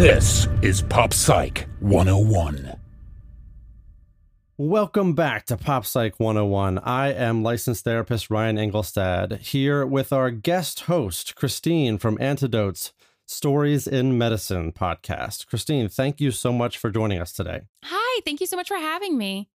This is Pop Psych 101. Welcome back to Pop Psych 101. I am licensed therapist Ryan Engelstad here with our guest host, Christine from Antidotes Stories in Medicine podcast. Christine, thank you so much for joining us today. Hi, thank you so much for having me.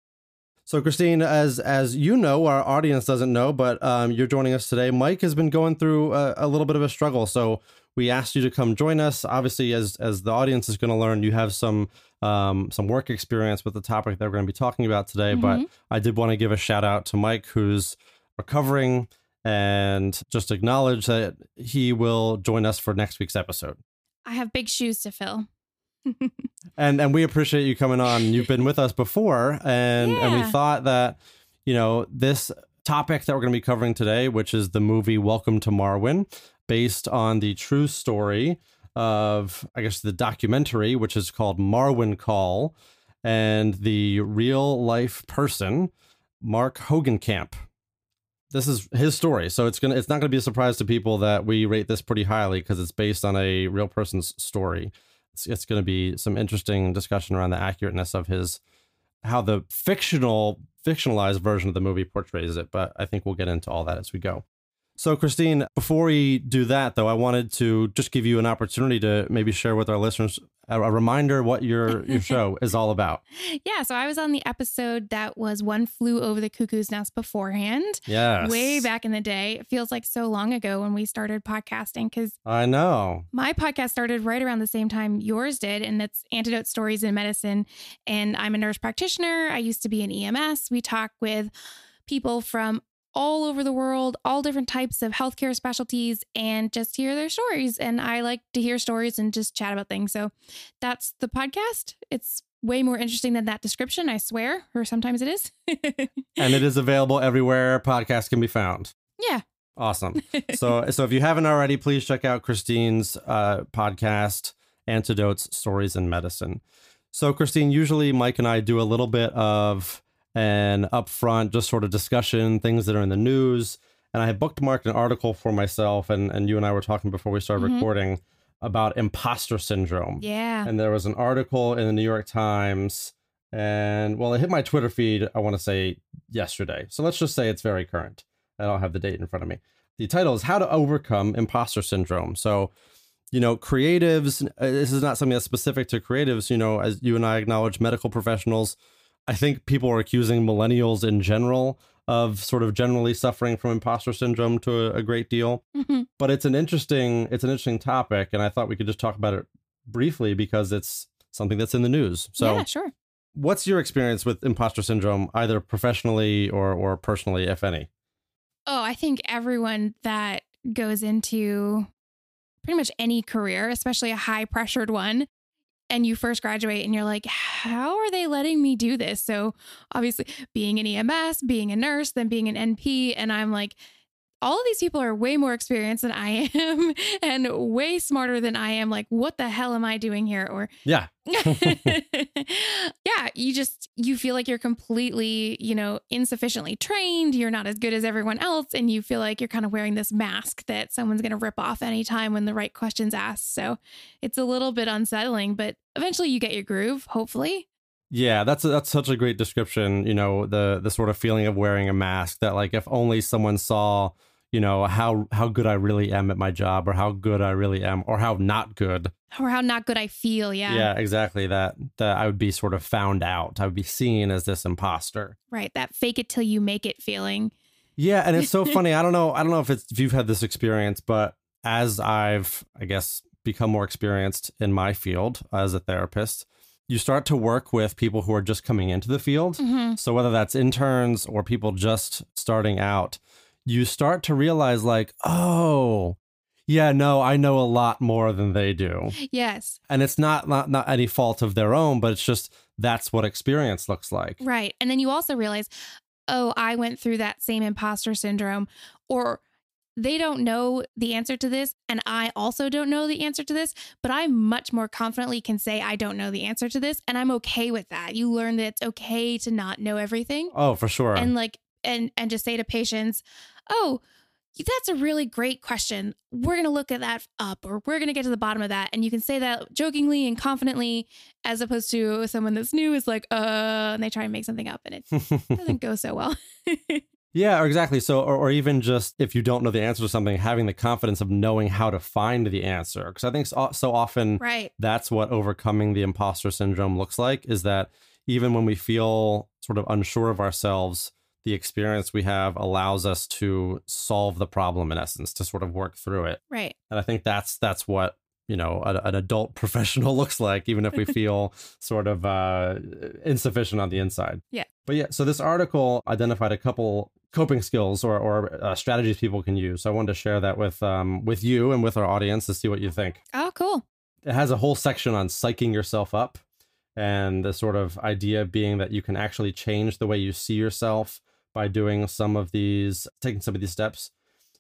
So, Christine, as as you know, our audience doesn't know, but um, you're joining us today. Mike has been going through a, a little bit of a struggle, so we asked you to come join us. Obviously, as as the audience is going to learn, you have some um, some work experience with the topic that we're going to be talking about today. Mm-hmm. But I did want to give a shout out to Mike, who's recovering, and just acknowledge that he will join us for next week's episode. I have big shoes to fill. and and we appreciate you coming on. You've been with us before, and and we thought that you know this topic that we're going to be covering today, which is the movie Welcome to Marwen, based on the true story of I guess the documentary, which is called Marwencol, and the real life person Mark Hogancamp. This is his story, so it's gonna it's not gonna be a surprise to people that we rate this pretty highly because it's based on a real person's story it's, it's to be some interesting discussion around the accurateness of his how the fictional fictionalized version of the movie portrays it but i think we'll get into all that as we go so christine before we do that though i wanted to just give you an opportunity to maybe share with our listeners a, a reminder what your your show is all about Yeah, so I was on the episode that was One Flew Over the Cuckoo's Nest beforehand, yes way back in the day. It feels like so long ago when we started podcasting because i know my podcast started right around the same time yours did, and that's Antidote Stories in Medicine. And I'm a nurse practitioner. I used to be an EMS. We talk with people from all over the world, all different types of healthcare specialties, and just hear their stories. And I like to hear stories and just chat about things. So that's the podcast. It's way more interesting than that description, I swear, or sometimes it is. and it is available everywhere podcasts can be found yeah. Awesome. so so if you haven't already, please check out Christine's uh, podcast, Antidotes, Stories in Medicine. So Christine, usually Mike and I do a little bit of an upfront, just sort of discussion, things that are in the news. And I had bookmarked an article for myself, and, and you and I were talking before we started Mhm. recording about imposter syndrome. Yeah. And there was an article in the New York Times, and well, it hit my Twitter feed, I want to say yesterday. So let's just say it's very current. I don't have the date in front of me. The title is How to Overcome Imposter Syndrome. So, you know, creatives, uh, this is not something that's specific to creatives, you know, as you and I acknowledge, medical professionals. I think people are accusing millennials in general of sort of generally suffering from imposter syndrome to a, a great deal Mhm. but it's an interesting it's an interesting topic and i thought we could just talk about it briefly because it's something that's in the news so yeah, sure. what's your experience with imposter syndrome either professionally or or personally if any Oh, I think everyone that goes into pretty much any career, especially a high pressured one, and you first graduate and you're like, how are they letting me do this? So, obviously, being an EMS, being a nurse, then being an NP, and I'm like, all of these people are way more experienced than I am and way smarter than I am. Like, what the hell am I doing here? Or, yeah yeah, you just you feel like you're completely, you know, insufficiently trained, you're not as good as everyone else and you feel like you're kind of wearing this mask that someone's going to rip off anytime when the right question's asked. So, it's a little bit unsettling, but eventually you get your groove, hopefully. yeah that's that's such a great description you know the the sort of feeling of wearing a mask that like if only someone saw you know how how good i really am at my job or how good i really am or how not good Or how not good I feel, yeah. yeah exactly that that i would be sort of found out i would be seen as this imposter Right, that fake it till you make it feeling. Yeah, and it's so funny. I don't know. I don't know if it's if you've had this experience, but as I've, I guess, become more experienced in my field as a therapist, you start to work with people who are just coming into the field. Mhm. So whether that's interns or people just starting out, you start to realize like, oh, yeah, no, I know a lot more than they do. Yes. And it's not, not not any fault of their own, but it's just that's what experience looks like. Right. And then you also realize, oh, I went through that same imposter syndrome, or they don't know the answer to this. And I also don't know the answer to this, but I much more confidently can say I don't know the answer to this. And I'm okay with that. You learn that it's okay to not know everything. Oh, for sure. And like, and, and just say to patients, oh, that's a really great question. We're going to look at that up or we're going to get to the bottom of that. And you can say that jokingly and confidently, as opposed to someone that's new is like, uh, and they try and make something up and it doesn't go so well. yeah, or exactly. So, or, or even just if you don't know the answer to something, having the confidence of knowing how to find the answer. Because I think so, so often right. that's what overcoming the imposter syndrome looks like is that even when we feel sort of unsure of ourselves, the experience we have allows us to solve the problem in essence to sort of work through it. Right. And i think that's that's what you know a, an adult professional looks like even if we feel sort of uh, insufficient on the inside. Yeah. But yeah so this article identified a couple coping skills or, or uh, strategies people can use. So i wanted to share that with um, with you and with our audience to see what you think. Oh cool. It has a whole section on psyching yourself up and the sort of idea being that you can actually change the way you see yourself by doing some of these, taking some of these steps.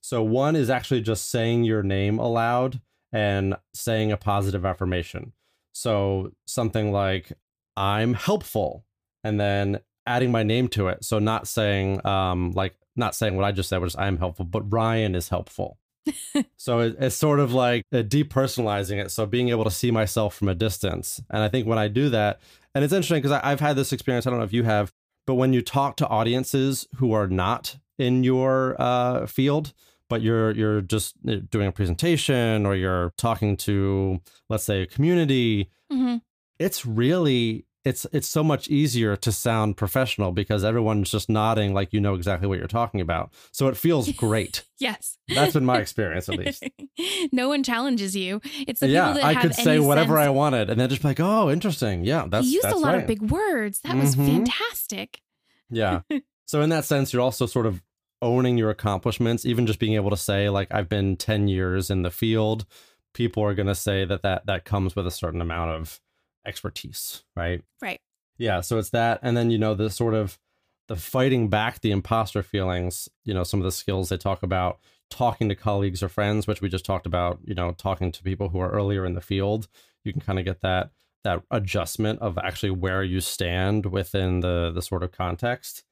So, one is actually just saying your name aloud and saying a positive affirmation. So, something like, I'm helpful, and then adding my name to it. So, not saying, um, like, not saying what I just said, which is I'm helpful, but Ryan is helpful. so it, it's sort of like uh, depersonalizing it. So being able to see myself from a distance. And I think when I do that, and it's interesting because I've had this experience, I don't know if you have, but when you talk to audiences who are not in your uh, field, but you're you're just uh, doing a presentation or you're talking to let's say a community, mm-hmm. it's really it's it's so much easier to sound professional because everyone's just nodding like you know exactly what you're talking about. So it feels great. yes, that's been my experience at least. no one challenges you. It's the yeah. I could say whatever sense. I wanted, and then just be like, oh, interesting. Yeah, that's you used that's a lot right. of big words. That was Mhm. fantastic. Yeah. so in that sense, you're also sort of owning your accomplishments, even just being able to say like I've been 10 years in the field, people are going to say that that that comes with a certain amount of expertise, right? Right. Yeah, so it's that and then you know the sort of the fighting back the imposter feelings, you know, some of the skills they talk about talking to colleagues or friends, which we just talked about, you know, talking to people who are earlier in the field, you can kind of get that that adjustment of actually where you stand within the the sort of context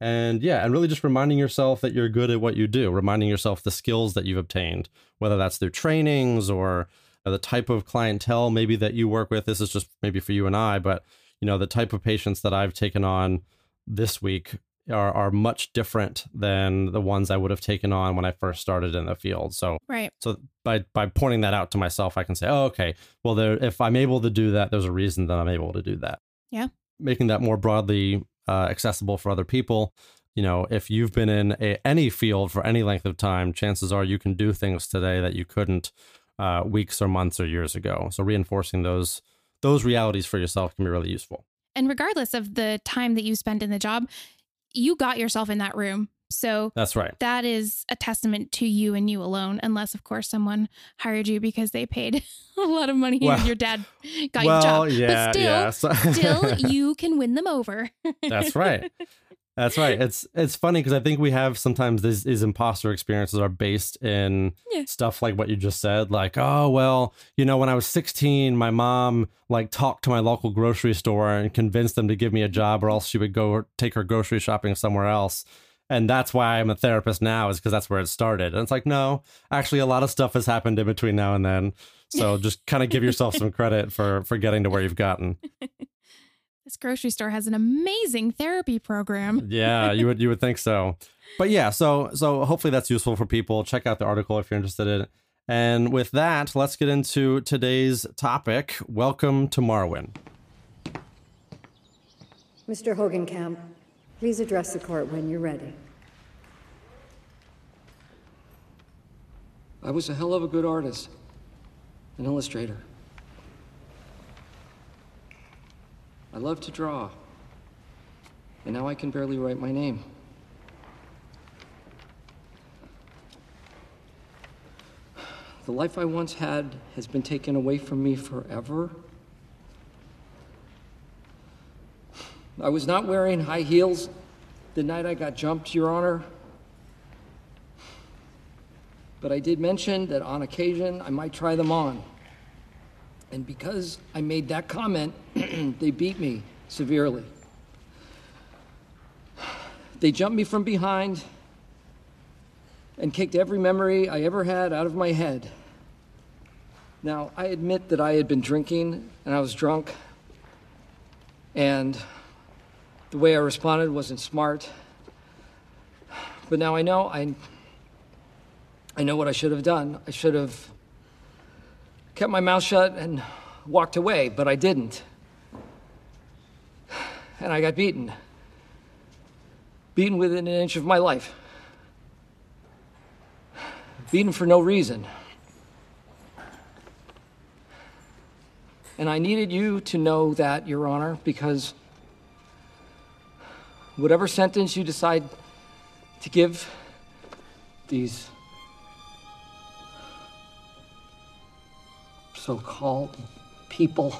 and yeah and really just reminding yourself that you're good at what you do reminding yourself the skills that you've obtained whether that's through trainings or the type of clientele maybe that you work with this is just maybe for you and i but you know the type of patients that i've taken on this week are, are much different than the ones I would have taken on when I first started in the field. So right. So by by pointing that out to myself, I can say, oh, okay, well, there if I'm able to do that, there's a reason that I'm able to do that. Yeah. Making that more broadly uh, accessible for other people. You know, if you've been in a, any field for any length of time, chances are you can do things today that you couldn't uh, weeks or months or years ago. So reinforcing those those realities for yourself can be really useful. And regardless of the time that you spent in the job, you got yourself in that room. So that's right. That is a testament to you and you alone, unless, of course, someone hired you because they paid a lot of money well, and your dad got well, you the job. Yeah, but still, yeah. So, still, you can win them over. that's right. That's right. It's it's funny because I think we have sometimes these, these imposter experiences are based in yeah. stuff like what you just said, like oh well, you know, when I was 16, my mom like talked to my local grocery store and convinced them to give me a job, or else she would go take her grocery shopping somewhere else. And that's why I'm a therapist now, is because that's where it started. And it's like, no, actually, a lot of stuff has happened in between now and then. So just kind of give yourself some credit for for getting to where you've gotten. This grocery store has an amazing therapy program. yeah, you would you would think so. But yeah, so so hopefully that's useful for people. Check out the article if you're interested in it. And with that, let's get into today's topic. Welcome to Marwen. Mr. Hogancamp, please address the court when you're ready. I was a hell of a good artist, an illustrator. I love to draw. And now I can barely write my name. The life I once had has been taken away from me forever. I was not wearing high heels the night I got jumped, Your Honor. But I did mention that on occasion I might try them on. And because I made that comment, they beat me severely. They jumped me from behind and kicked every memory I ever had out of my head. Now, I admit that I had been drinking and I was drunk, and the way I responded wasn't smart. But now I know I I know what I should have done. I should have kept my mouth shut and walked away, but I didn't. And I got beaten. Beaten within an inch of my life. Beaten for no reason. And I needed you to know that, Your Honor, because whatever sentence you decide to give these so called people,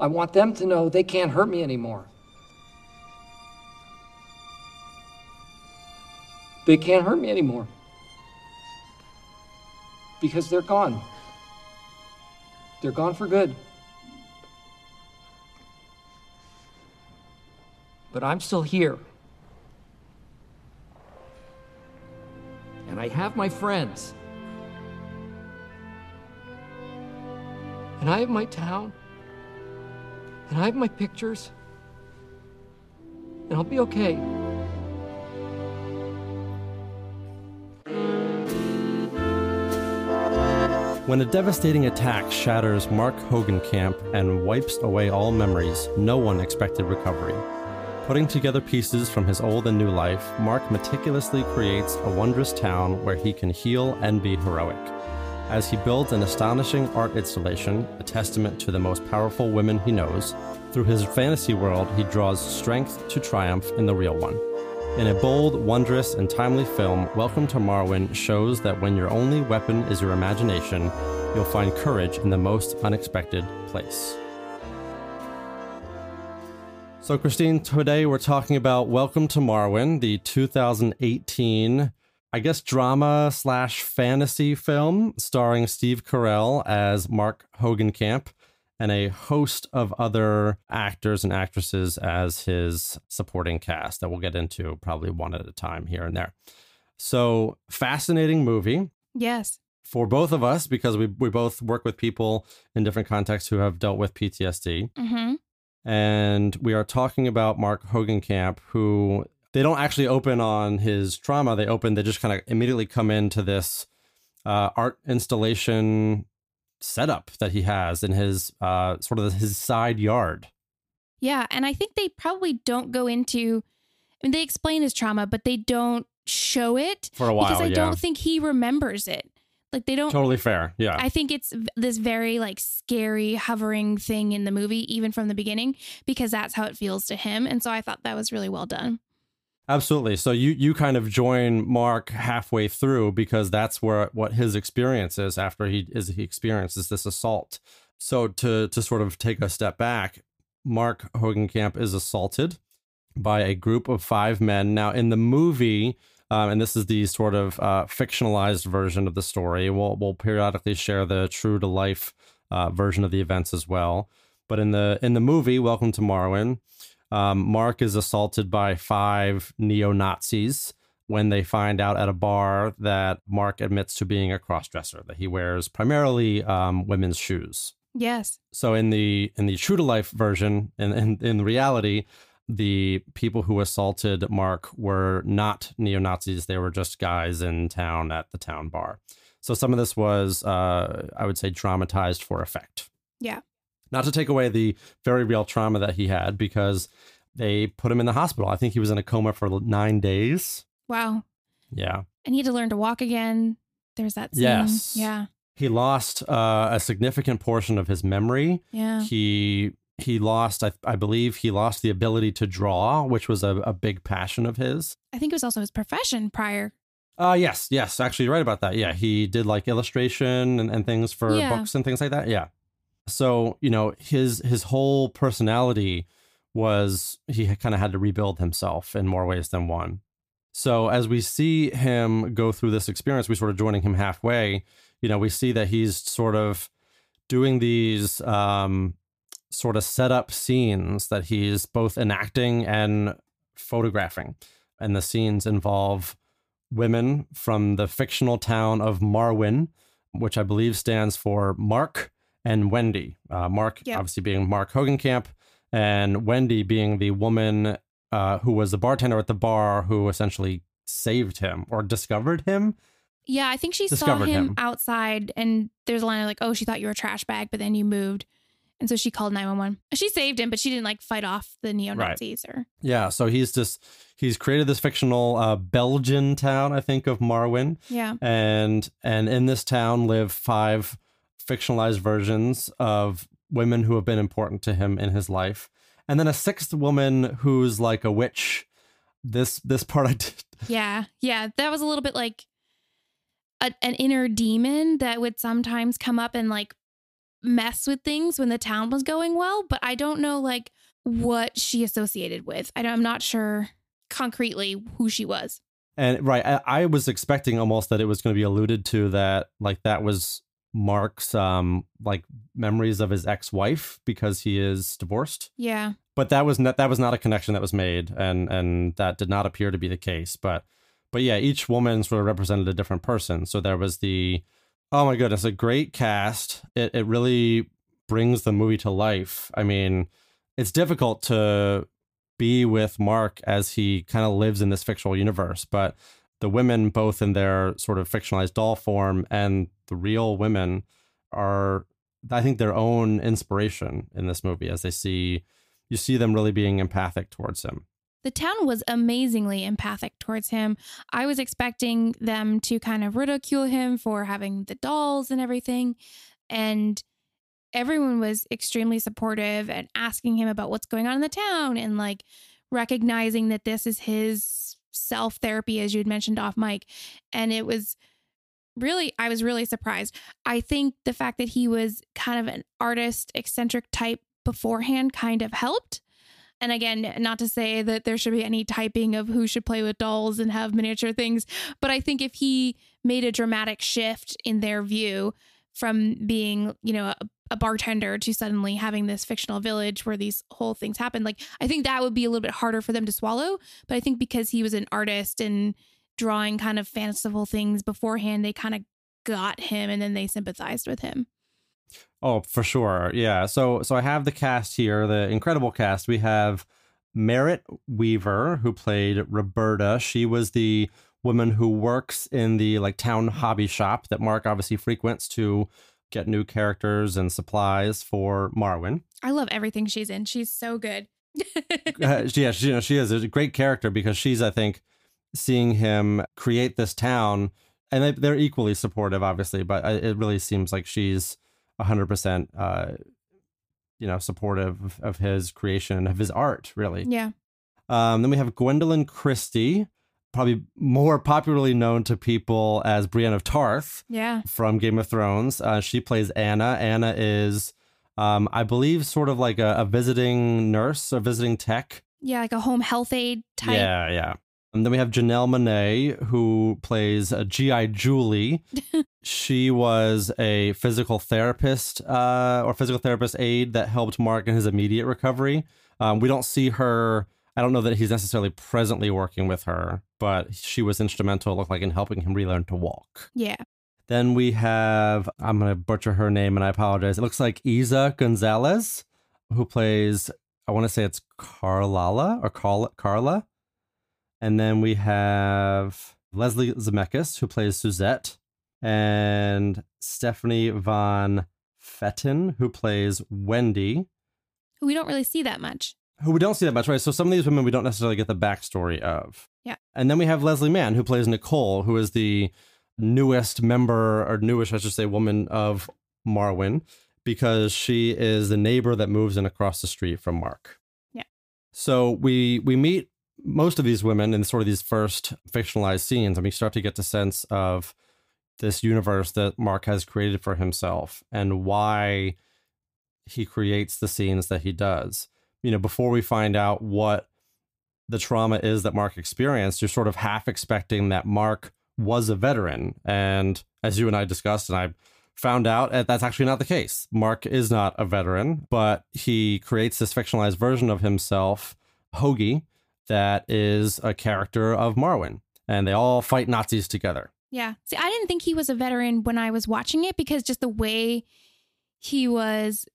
I want them to know they can't hurt me anymore. They can't hurt me anymore. Because they're gone. They're gone for good. But I'm still here. And I have my friends. And I have my town. And I have my pictures. And I'll be okay. When a devastating attack shatters Mark Hogancamp and wipes away all memories, no one expected recovery. Putting together pieces from his old and new life, Mark meticulously creates a wondrous town where he can heal and be heroic. As he builds an astonishing art installation, a testament to the most powerful women he knows, through his fantasy world, he draws strength to triumph in the real one. In a bold, wondrous, and timely film, Welcome to Marwen shows that when your only weapon is your imagination, you'll find courage in the most unexpected place. So, Christine, today we're talking about Welcome to Marwen, the 2018, I guess, drama slash fantasy film starring Steve Carell as Mark Hogancamp and a host of other actors and actresses as his supporting cast that we'll get into probably one at a time here and there. So, fascinating movie Yes. for both of us because we, we both work with people in different contexts who have dealt with PTSD. Mm-hmm. And we are talking about Mark Hogancamp, who they don't actually open on his trauma. They open, they just kind of immediately come into this uh, art installation setup that he has in his uh, sort of his side yard. Yeah. And I think they probably don't go into, I mean, they explain his trauma, but they don't show it For a while, because I yeah. don't think he remembers it. Like they don't Totally fair. Yeah. I think it's this very like scary hovering thing in the movie, even from the beginning, because that's how it feels to him. And so I thought that was really well done. Absolutely. So you you kind of join Mark halfway through because that's where what his experience is after he is he experiences this assault. So to to sort of take a step back, Mark Hogancamp is assaulted by a group of five men. Now in the movie, um, and this is the sort of uh, fictionalized version of the story. We'll we'll periodically share the true to life uh, version of the events as well. But in the in the movie, Welcome to Marwen, um, Mark is assaulted by five neo Nazis when they find out at a bar that Mark admits to being a crossdresser, that he wears primarily um, women's shoes. Yes. So in the in the true to life version, in, in in reality, the people who assaulted Mark were not neo Nazis; they were just guys in town at the town bar. So some of this was, uh, I would say, dramatized for effect. Yeah. Not to take away the very real trauma that he had, because they put him in the hospital. I think he was in a coma for nine days. Wow. Yeah. And he had to learn to walk again. There's that scene. Yes. Yeah. He lost uh, a significant portion of his memory. Yeah. He he lost, I, I believe, he lost the ability to draw, which was a, a big passion of his. I think it was also his profession prior Uh yes, yes, actually you're right about that. Yeah, he did like illustration and, and things for Yeah. books and things like that. Yeah. So, you know, his his whole personality was he kind of had to rebuild himself in more ways than one. So as we see him go through this experience, we sort of joining him halfway, you know, we see that he's sort of doing these um sort of set up scenes that he's both enacting and photographing. And the scenes involve women from the fictional town of Marwen, which I believe stands for Mark and Wendy. Uh, Mark, Yep. obviously, being Mark Hogancamp, and Wendy being the woman uh, who was the bartender at the bar who essentially saved him or discovered him. Yeah, I think she saw Discovered him, him. outside, and there's a line of like, "Oh, she thought you were a trash bag, but then you moved," and so she called nine one one. She saved him, but she didn't like fight off the neo Nazis or Yeah, so he's just he's created this fictional uh, Belgian town, I think, of Marwen. yeah, and and in this town live five fictionalized versions of women who have been important to him in his life and then a sixth woman who's like a witch this this part i did yeah, yeah. That was a little bit like a, an inner demon that would sometimes come up and like mess with things when the town was going well, but I don't know like what she associated with. I don't, I'm not sure concretely who she was. and right I, I was expecting almost that it was going to be alluded to that like that was mark's um like memories of his ex-wife because he is divorced Yeah, but that was not that was not a connection that was made and and that did not appear to be the case but but yeah each woman sort of represented a different person so there was the oh my goodness a great cast it, it really brings the movie to life i mean it's difficult to be with mark as he kind of lives in this fictional universe but the women both in their sort of fictionalized doll form and the real women are i think their own inspiration in this movie as they see you see them really being empathic towards him. The town was amazingly empathic towards him. I was expecting them to kind of ridicule him for having the dolls and everything. And everyone was extremely supportive and asking him about what's going on in the town and like recognizing that this is his self therapy, as you had mentioned off mic. And it was really, I was really surprised. I think the fact that he was kind of an artist, eccentric type beforehand kind of helped. And again, not to say that there should be any typing of who should play with dolls and have miniature things, but I think if he made a dramatic shift in their view from being, you know, a, a bartender to suddenly having this fictional village where these whole things happen, like I think that would be a little bit harder for them to swallow. But I think because he was an artist and drawing kind of fanciful things beforehand, they kind of got him and then they sympathized with him. Oh, for sure. Yeah. So so I have the cast here, the incredible cast. We have Merritt Wever, who played Roberta. She was the woman who works in the like town hobby shop that Mark obviously frequents to get new characters and supplies for Marwen. I love everything she's in. She's so good. uh, yeah, she, you know, she is a great character because she's, I think, seeing him create this town, and they, they're equally supportive, obviously. But it really seems like she's hundred percent, uh, you know, supportive of, of his creation of his art. Really. yeah. Um, then we have Gwendoline Christie, probably more popularly known to people as Brienne of Tarth Yeah. from Game of Thrones. Uh, she plays Anna. Anna is, um, I believe, sort of like a, a visiting nurse, a visiting tech. Yeah. Like a home health aid type. Yeah, yeah. And then we have Janelle Monáe, who plays uh, G.I. Julie. she was a physical therapist uh, or physical therapist aide that helped Mark in his immediate recovery. Um, we don't see her. I don't know that he's necessarily presently working with her, but she was instrumental, it looked like, in helping him relearn to walk. Yeah. Then we have, I'm going to butcher her name and I apologize. It looks like Eiza Gonzalez, who plays, I want to say it's Carlala or Carla. Carla. And then we have Leslie Zemeckis, who plays Suzette, and Stefanie Von Pfetten, who plays Wendy, Who we don't really see that much. who we don't see that much, right? So some of these women we don't necessarily get the backstory of. Yeah. And then we have Leslie Mann, who plays Nicole, who is the newest member, or newish, I should say, woman of Marwen, because she is the neighbor that moves in across the street from Mark. Yeah. So we we meet most of these women in sort of these first fictionalized scenes, I mean, you start to get the sense of this universe that Mark has created for himself and why he creates the scenes that he does. You know, before we find out what the trauma is that Mark experienced, you're sort of half expecting that Mark was a veteran. And as you and I discussed, and I found out that that's actually not the case. Mark is not a veteran, but he creates this fictionalized version of himself, Hoagie, that is a character of Marwen. And they all fight Nazis together. Yeah. See, I didn't think he was a veteran when I was watching it because just the way he was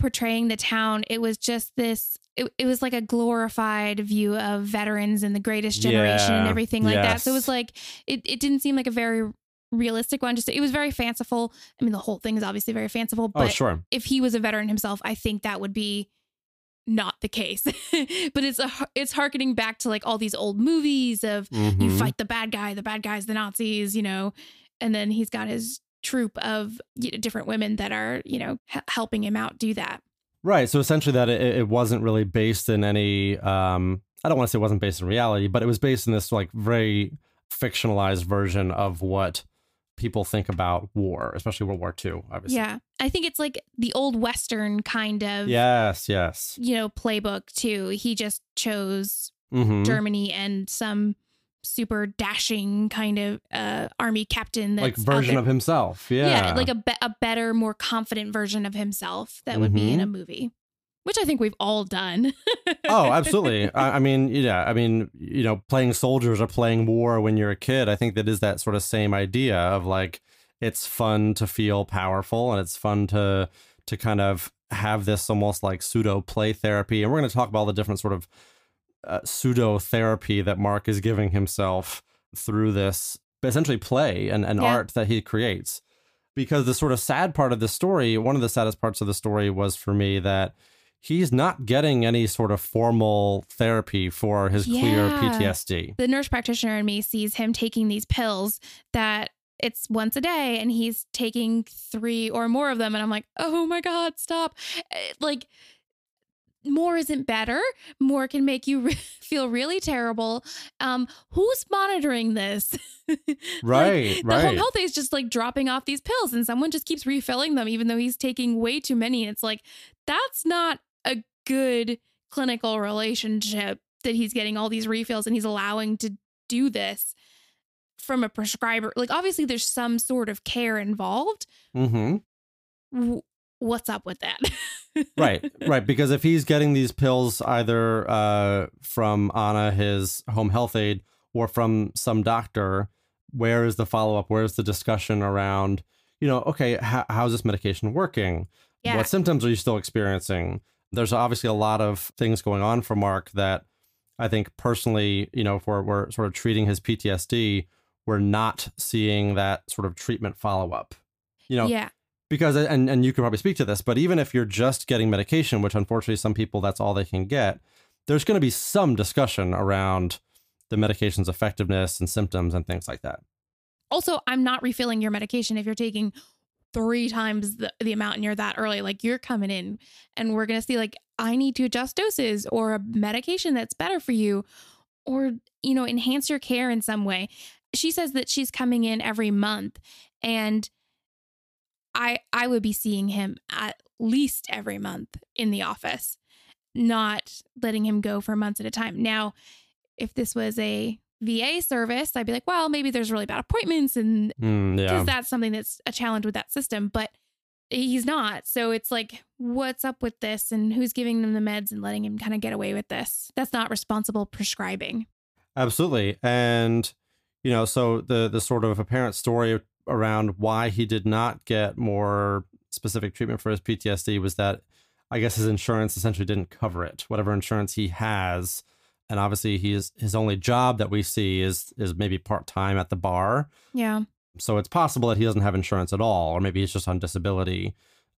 portraying the town, it was just this it, it was like a glorified view of veterans and the greatest generation and everything like that. So it was like it, it didn't seem like a very realistic one. Just it was very fanciful. I mean, the whole thing is obviously very fanciful, oh, but oh, sure. if he was a veteran himself, I think that would be not the case. but it's a it's harkening back to like all these old movies of you Mhm. fight the bad guy, the bad guy's the Nazis, you know, and then he's got his troop of you know, different women that are you know h- helping him out do that. Right. So essentially, that it, it wasn't really based in any. Um, I don't want to say it wasn't based in reality, but it was based in this like very fictionalized version of what people think about war, especially World War II. Obviously. Yeah, I think it's like the old western kind of Yes. Yes. you know playbook too. He just chose hmm Germany and some super dashing kind of uh army captain that's Like version of himself. Yeah. like a be- a better, more confident version of himself that would be in a Mm-hmm. movie, which I think we've all done. oh, absolutely. I, I mean, yeah. I mean, you know, playing soldiers or playing war when you're a kid. I think that is that sort of same idea of like it's fun to feel powerful and it's fun to to kind of have this almost like pseudo play therapy. And we're going to talk about all the different sort of uh, pseudo therapy that Mark is giving himself through this essentially play and, and Yeah. art that he creates. Because the sort of sad part of the story, one of the saddest parts of the story was for me that he's not getting any sort of formal therapy for his clear PTSD. the nurse practitioner in me sees him taking these pills that it's once a day and he's taking three or more of them. And i'm like oh my god stop. Eh, like more isn't better. More can make you re- feel really terrible. Um who's monitoring this? Like, Right, the home right. health is just like dropping off these pills and someone just keeps refilling them even though he's taking way too many. And it's like that's not a good clinical relationship that he's getting all these refills and he's allowing to do this from a prescriber like obviously there's some sort of care involved hmm what's up with that right, right. Because if he's getting these pills either uh, from Anna, his home health aide, or from some doctor, where is the follow up? Where's the discussion around, you know, okay, how, how's this medication working? yeah What symptoms are you still experiencing? There's obviously a lot of things going on for Mark that I think personally, you know, if we're, we're sort of treating his PTSD, we're not seeing that sort of treatment follow up. You know, yeah because and and you can probably speak to this but even if you're just getting medication which unfortunately some people that's all they can get there's going to be some discussion around the medication's effectiveness and symptoms and things like that also i'm not refilling your medication if you're taking three times the, the amount and you're that early like you're coming in and we're going to see like i need to adjust doses or a medication that's better for you or you know enhance your care in some way. She says that she's coming in every month and i i would be seeing him at least every month in the office not letting him go for months at a time. Now if this was a VA service, I'd be like, well, maybe there's really bad appointments and Mm, yeah that's something that's a challenge with that system, but he's not. So it's like, what's up with this and who's giving them the meds and letting him kind of get away with this? That's not responsible prescribing. absolutely and you know so the the sort of apparent story around why he did not get more specific treatment for his PTSD was that I guess his insurance essentially didn't cover it whatever insurance he has and obviously he's his only job that we see is is maybe part-time at the bar Yeah. So it's possible that he doesn't have insurance at all, or maybe he's just on disability.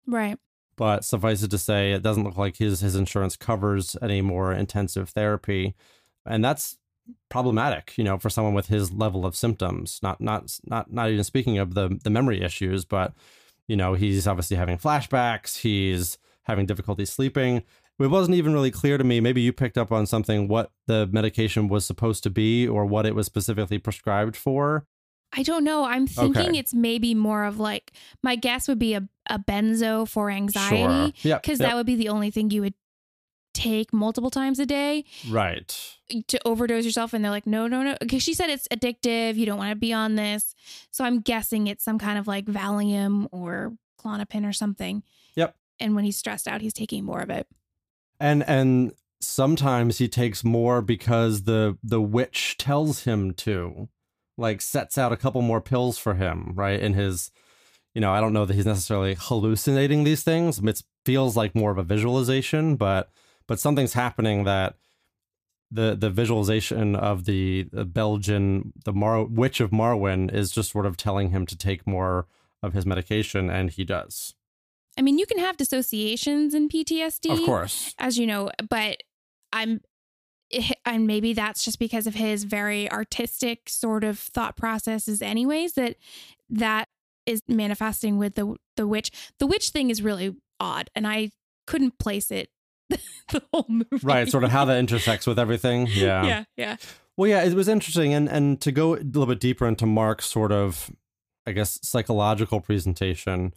Right. But suffice it to say, it doesn't look like his his insurance covers any more intensive therapy, and that's problematic. You know, for someone with his level of symptoms. Not not not not even speaking of the the memory issues, but you know, he's obviously having flashbacks. He's having difficulty sleeping. It wasn't even really clear to me. Maybe you picked up on something what the medication was supposed to be or what it was specifically prescribed for. I don't know. I'm thinking Okay. it's maybe more of like my guess would be a, a benzo for anxiety Sure. Yeah. because yep. that would be the only thing you would take multiple times a day right. to overdose yourself and they're like no no no because she said it's addictive you don't want to be on this so i'm guessing it's some kind of like valium or Klonopin or something Yep. and when he's stressed out he's taking more of it And and sometimes he takes more because the the witch tells him to. Like sets out a couple more pills for him, right? In his you know, I don't know that he's necessarily hallucinating these things. It feels like more of a visualization, but but something's happening that the the visualization of the, the Belgian the Mar- witch of marwen is just sort of telling him to take more of his medication, and he does. I mean you can have dissociations in ptsd Of course, as you know but i'm eh, and maybe that's just because of his very artistic sort of thought processes anyways that that is manifesting with the the witch the witch thing is really odd and i couldn't place it the whole movie right? Sort of how that intersects with everything. Yeah. yeah yeah Well, yeah, it was interesting, and and to go a little bit deeper into Mark's sort of, I guess, psychological presentation.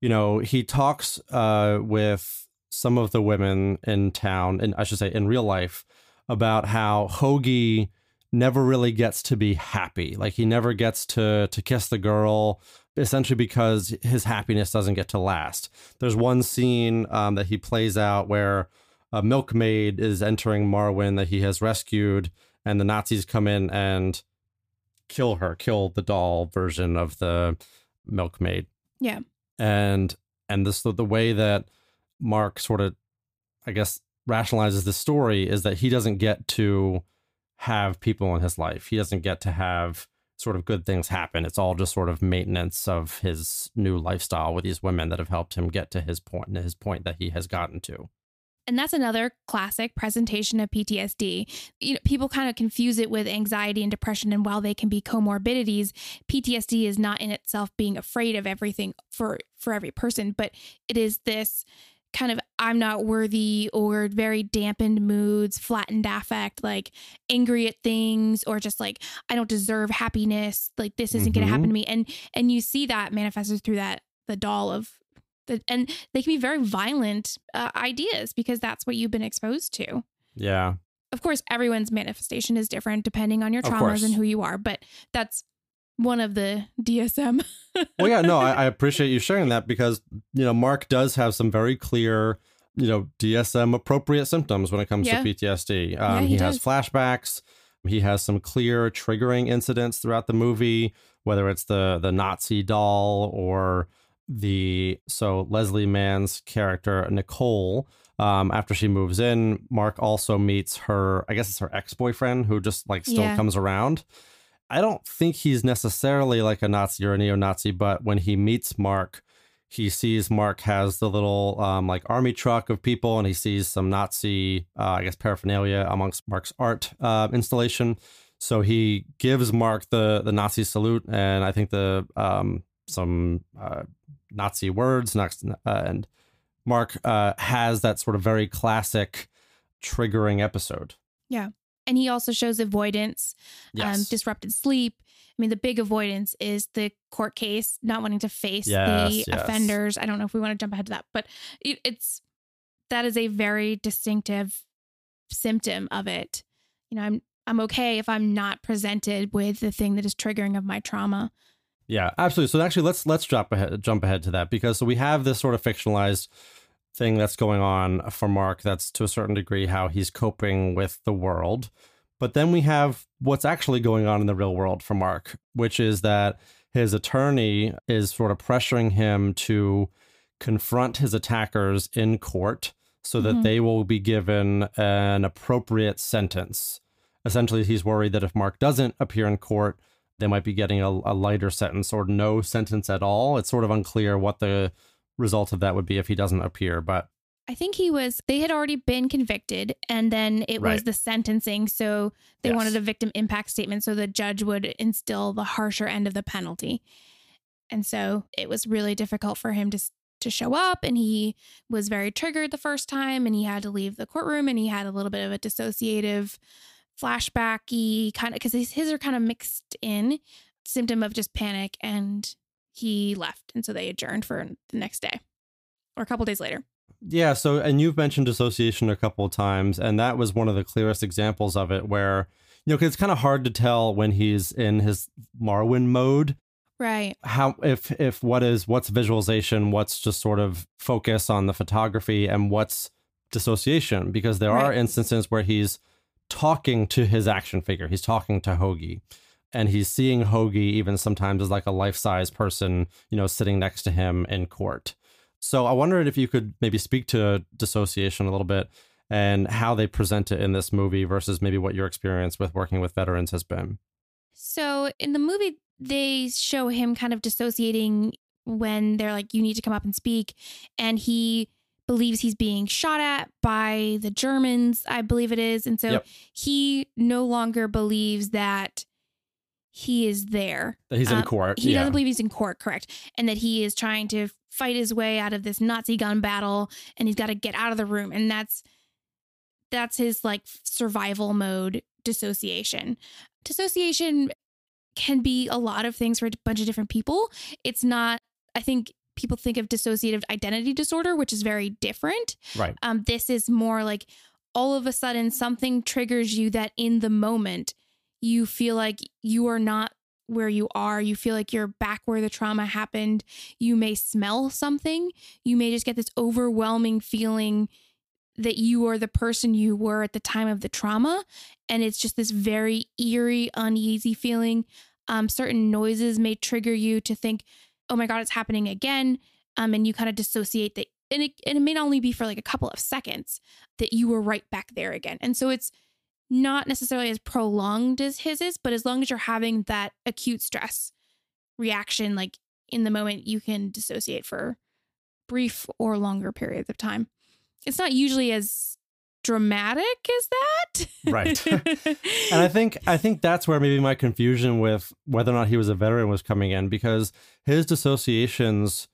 You know, he talks uh, with some of the women in town, and I should say in real life, about how Hoagie never really gets to be happy. Like he never gets to to kiss the girl, essentially because his happiness doesn't get to last. There's one scene um, that he plays out where a milkmaid is entering Marwen that he has rescued, and the Nazis come in and kill her, kill the doll version of the milkmaid. Yeah. And and this the way that Mark sort of I guess rationalizes the story is that he doesn't get to have people in his life. He doesn't get to have sort of good things happen. It's all just sort of maintenance of his new lifestyle with these women that have helped him get to his point his point that he has gotten to. And that's another classic presentation of PTSD. You know, people kind of confuse it with anxiety and depression, and while they can be comorbidities, PTSD is not in itself being afraid of everything for for every person, but it is this kind of I'm not worthy or very dampened moods, flattened affect, like angry at things or just like I don't deserve happiness, like this isn't going Mhm. to happen to me. And and you see that manifested through that the doll of and they can be very violent uh, ideas because that's what you've been exposed to. Yeah. Of course, everyone's manifestation is different depending on your traumas and who you are, but that's one of the DSM. well, yeah, no, I, I appreciate you sharing that because you know Mark does have some very clear, you know, DSM appropriate symptoms when it comes Yeah. to PTSD. Yeah, Um, he he has flashbacks. He has some clear triggering incidents throughout the movie, whether it's the the Nazi doll or the so Leslie Mann's character Nicole. Um, after she moves in, Mark also meets her. I guess it's her ex boyfriend who just like still Yeah. comes around. I don't think he's necessarily like a Nazi or a neo-Nazi, but when he meets Mark, he sees Mark has the little um, like army truck of people, and he sees some Nazi, uh, I guess, paraphernalia amongst Mark's art uh, installation. So he gives Mark the the Nazi salute, and I think the um, some uh, Nazi words next, uh, and Mark uh, has that sort of very classic triggering episode. Yeah. And he also shows avoidance, um, disrupted sleep. I mean, the big avoidance is the court case, not wanting to face Yes, the yes. offenders. I don't know if we want to jump ahead to that, but it, it's that is a very distinctive symptom of it. You know, I'm I'm okay if I'm not presented with the thing that is triggering of my trauma. Yeah, absolutely. So actually, let's let's jump ahead jump ahead to that because so we have this sort of fictionalized thing that's going on for Mark. That's to a certain degree how he's coping with the world, but then we have what's actually going on in the real world for Mark, which is that his attorney is sort of pressuring him to confront his attackers in court so that Mhm. they will be given an appropriate sentence. Essentially, he's worried that if Mark doesn't appear in court, they might be getting a, a lighter sentence or no sentence at all. It's sort of unclear what the result of that would be if he doesn't appear. But I think he was, they had already been convicted and then it was the sentencing. So they Yes. wanted a victim impact statement so the judge would instill the harsher end of the penalty. And so it was really difficult for him to, to show up and he was very triggered the first time and he had to leave the courtroom and he had a little bit of a dissociative flashbacky kind of because his, his are kind of mixed in symptom of just panic and he left and so they adjourned for the next day or a couple days later. Yeah, so and you've mentioned dissociation a couple of times, and that was one of the clearest examples of it where, you know cause it's kind of hard to tell when he's in his Marwen mode. Right. How if if what is what's visualization, what's just sort of focus on the photography and what's dissociation because there are instances where he's talking to his action figure. He's talking to Hogie and he's seeing Hogie even sometimes as like a life-size person, you know, sitting next to him in court. So I wondered if you could maybe speak to dissociation a little bit and how they present it in this movie versus maybe what your experience with working with veterans has been. So in the movie, they show him kind of dissociating when they're like, you need to come up and speak. And he believes he's being shot at by the Germans, I believe it is. And so Yep. he no longer believes that he is there. That he's in Um, court. He yeah. doesn't believe he's in court, correct. And that he is trying to fight his way out of this Nazi gun battle and he's got to get out of the room. And that's that's his like survival mode dissociation. Dissociation can be a lot of things for a bunch of different people. It's not, I think people think of dissociative identity disorder, which is very different. right. Um, this is more like all of a sudden something triggers you that in the moment you feel like you are not where you are. You feel like you're back where the trauma happened. You may smell something. You may just get this overwhelming feeling that you are the person you were at the time of the trauma. And it's just this very eerie, uneasy feeling. Um, certain noises may trigger you to think, oh my God, it's happening again. Um, and you kind of dissociate that. And it, and it may not only be for like a couple of seconds that you were right back there again. And so it's not necessarily as prolonged as his is, but as long as you're having that acute stress reaction, like in the moment, you can dissociate for brief or longer periods of time. It's not usually as dramatic is that. Right. and I think I think that's where maybe my confusion with whether or not he was a veteran was coming in because his dissociations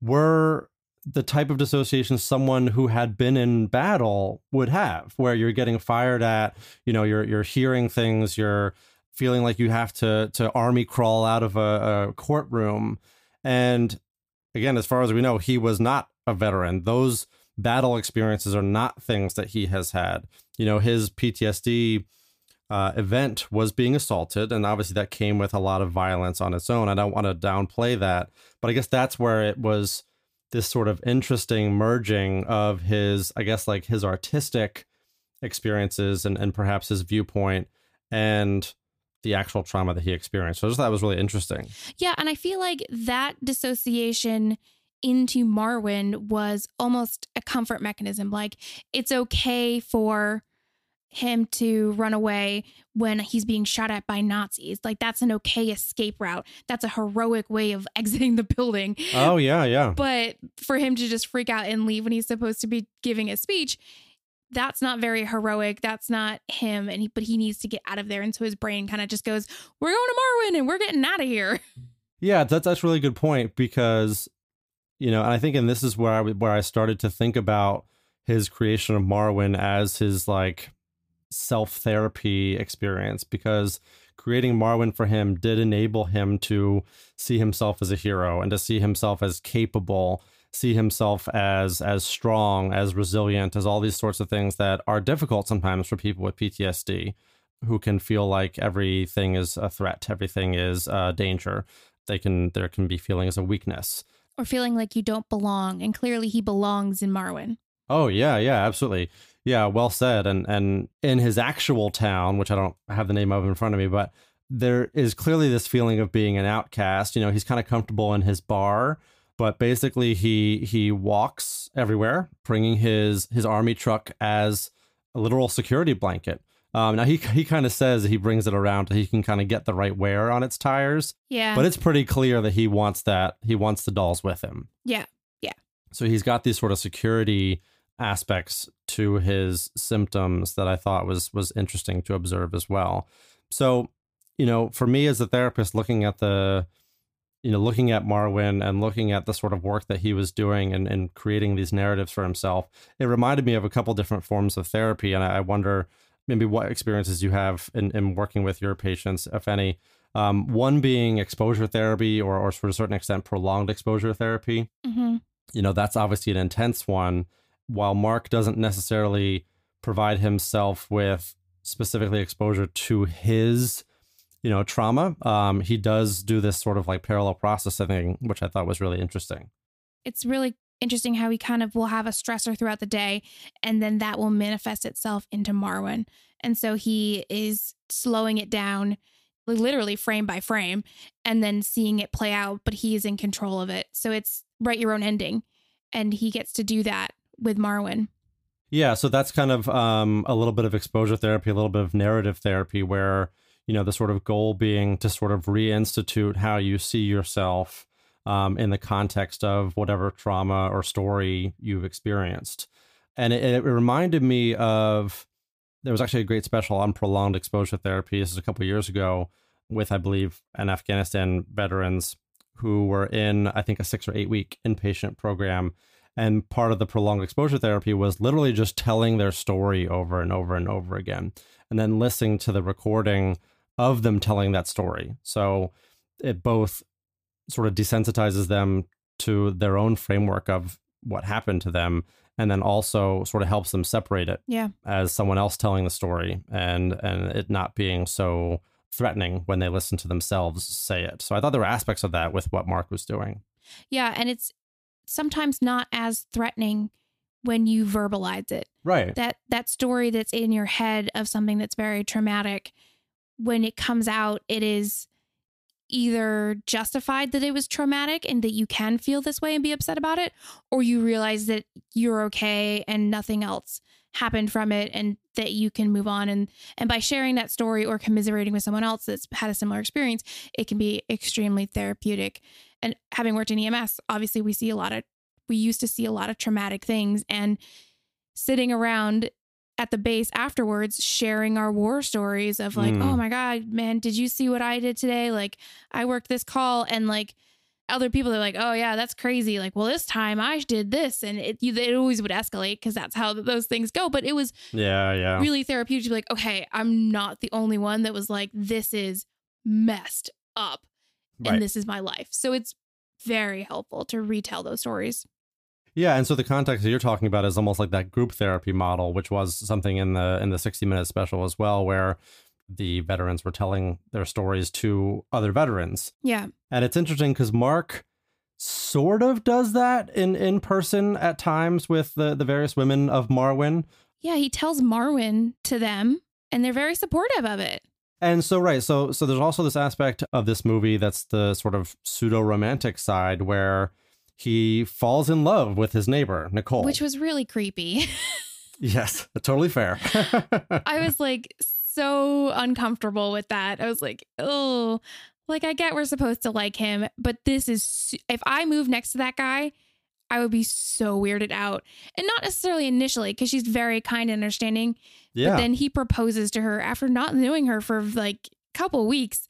were the type of dissociation someone who had been in battle would have, where you're getting fired at, you know, you're you're hearing things, you're feeling like you have to to army crawl out of a, a courtroom. And again, as far as we know, he was not a veteran. Those battle experiences are not things that he has had. You know, his PTSD uh, event was being assaulted, and obviously that came with a lot of violence on its own. I don't want to downplay that, but I guess that's where it was this sort of interesting merging of his, I guess, like his artistic experiences and, and perhaps his viewpoint and the actual trauma that he experienced. So I just thought that was really interesting. Yeah, and I feel like that dissociation into Marwen was almost a comfort mechanism. Like it's okay for him to run away when he's being shot at by Nazis. Like that's an okay escape route. That's a heroic way of exiting the building. Oh, yeah, yeah. But for him to just freak out and leave when he's supposed to be giving a speech, that's not very heroic. That's not him. And he, but he needs to get out of there. And so his brain kind of just goes, "We're going to Marwen, and we're getting out of here." Yeah, that's that's a really good point because you know, and I think and this is where I where I started to think about his creation of Marwen as his like self therapy experience because creating Marwen for him did enable him to see himself as a hero and to see himself as capable, see himself as as strong, as resilient, as all these sorts of things that are difficult sometimes for people with PTSD who can feel like everything is a threat, everything is a danger. They can there can be feelings of weakness. Or feeling like you don't belong. And clearly he belongs in Marwen. Oh yeah, yeah, absolutely. Yeah, well said. And and in his actual town, which I don't have the name of in front of me, but there is clearly this feeling of being an outcast. You know, he's kind of comfortable in his bar, but basically he he walks everywhere, bringing his his army truck as a literal security blanket. Um, now he he kind of says he brings it around so he can kind of get the right wear on its tires, Yeah. but it's pretty clear that he wants that he wants the dolls with him. yeah. Yeah. So he's got these sort of security aspects to his symptoms that I thought was was interesting to observe as well. So, you know, for me as a therapist looking at the you know, looking at Marwen and looking at the sort of work that he was doing and, and creating these narratives for himself, it reminded me of a couple different forms of therapy. And I, I wonder maybe what experiences you have in, in working with your patients, if any. Um, one being exposure therapy or, or to a certain extent prolonged exposure therapy. Mm-hmm. You know, that's obviously an intense one. While Mark doesn't necessarily provide himself with specifically exposure to his you know trauma um he does do this sort of like parallel processing which i thought was really interesting It's really interesting how he kind of will have a stressor throughout the day and then that will manifest itself into Marwen. And so he is slowing it down literally frame by frame and then seeing it play out, but he is in control of it. So it's write your own ending. And he gets to do that with Marwen. yeah so that's kind of um a little bit of exposure therapy a little bit of narrative therapy where you know the sort of goal being to sort of reinstitute how you see yourself um, in the context of whatever trauma or story you've experienced. And it, it reminded me of there was actually a great special on prolonged exposure therapy. This is a couple of years ago with i believe an afghanistan veterans who were in i think a six or eight week inpatient program. And part of the prolonged exposure therapy was literally just telling their story over and over and over again and then listening to the recording of them telling that story. So it both sort of desensitizes them to their own framework of what happened to them and then also sort of helps them separate it Yeah. as someone else telling the story and and it not being so threatening when they listen to themselves say it. So I thought there were aspects of that with what Mark was doing. Yeah. And it's sometimes not as threatening when you verbalize it. Right. that that story that's in your head of something that's very traumatic when it comes out it is either justified that it was traumatic and that you can feel this way and be upset about it or you realize that you're okay and nothing else happened from it and that you can move on. And and by sharing that story or commiserating with someone else that's had a similar experience it can be extremely therapeutic. And having worked in EMS obviously we see a lot of we used to see a lot of traumatic things and sitting around at the base afterwards sharing our war stories of like Mm. oh my god man did you see what i did today like i worked this call and like other people are like oh yeah that's crazy like well this time i did this and it you, it always would escalate because that's how those things go but it was Yeah, yeah. really therapeutic to be like okay i'm not the only one that was like this is messed up and Right. this is my life so it's very helpful to retell those stories Yeah, and so the context that you're talking about is almost like that group therapy model, which was something in the in the 60 minute special as well, where the veterans were telling their stories to other veterans. yeah And it's interesting because Mark sort of does that in in person at times with the the various women of Marwen. yeah he tells Marwen to them and they're very supportive of it And so right, so so there's also this aspect of this movie that's the sort of pseudo romantic side where he falls in love with his neighbor Nicole. which was really creepy yes, totally fair. I was like so uncomfortable with that. I was like, oh, like I get we're supposed to like him, but this is if I move next to that guy, I would be so weirded out. And not necessarily initially because she's very kind and understanding, yeah. but then he proposes to her after not knowing her for like a couple weeks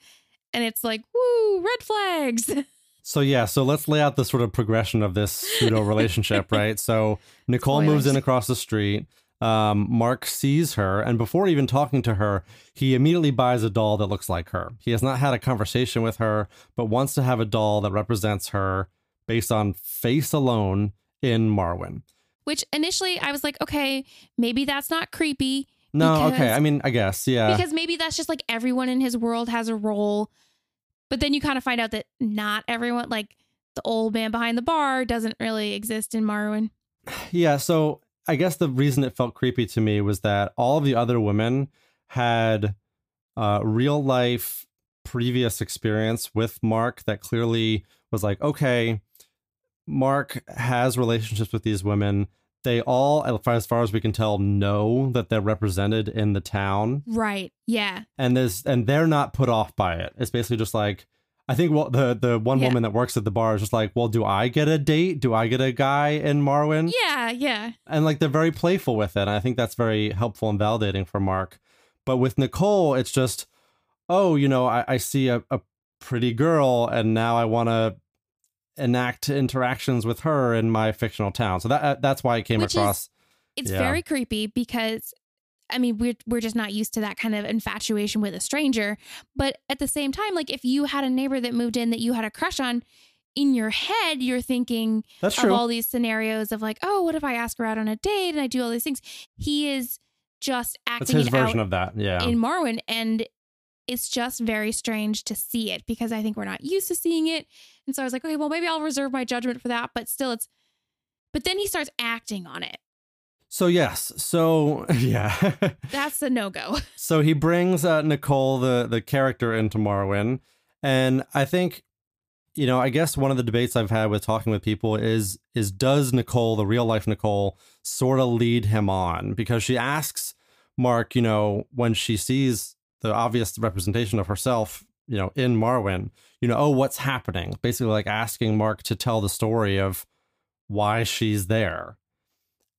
and it's like, woo, red flags. So yeah, so let's lay out the sort of progression of this pseudo relationship, right? So Nicole moves in across the street. Um, Mark sees her, and before even talking to her, he immediately buys a doll that looks like her. He has not had a conversation with her, but wants to have a doll that represents her based on face alone in Marwen. Which initially I was like, okay, maybe that's not creepy. No, okay. I mean, I guess, yeah. because maybe that's just like everyone in his world has a role but then you kind of find out that not everyone like the old man behind the bar doesn't really exist in marwen Yeah, so I guess the reason it felt creepy to me was that all of the other women had uh, real life previous experience with Mark that clearly was like, okay, Mark has relationships with these women. They all, as far as we can tell, know that they're represented in the town, right yeah and there's and they're not put off by it. It's basically just like. I think what the the one Yeah. woman that works at the bar is just like, well, do I get a date? Do I get a guy in Marwen? yeah yeah and like they're very playful with it. And I think that's very helpful and validating for Mark. But with Nicole, it's just, oh, you know, I, I see a, a pretty girl, and now I want to enact interactions with her in my fictional town. So that uh, that's why it came Which is- across. It's Yeah. very creepy because I mean we're we're just not used to that kind of infatuation with a stranger. But at the same time, like if you had a neighbor that moved in that you had a crush on, in your head you're thinking That's of true. all these scenarios of like, oh, what if I ask her out on a date and I do all these things? He is just That's acting his version of that. Yeah. in Marwen and it's just very strange to see it because I think we're not used to seeing it. And so I was like, okay, well maybe I'll reserve my judgment for that, but still it's but then he starts acting on it. so yes. So yeah. That's a no-go. So he brings uh, Nicole, the the character, into Marwen, and I think, you know, I guess one of the debates I've had with talking with people is is does Nicole, the real life Nicole, sort of lead him on because she asks Mark, you know, when she sees the obvious representation of herself, you know, in Marwen, you know, oh, what's happening? Basically, like asking Mark to tell the story of why she's there.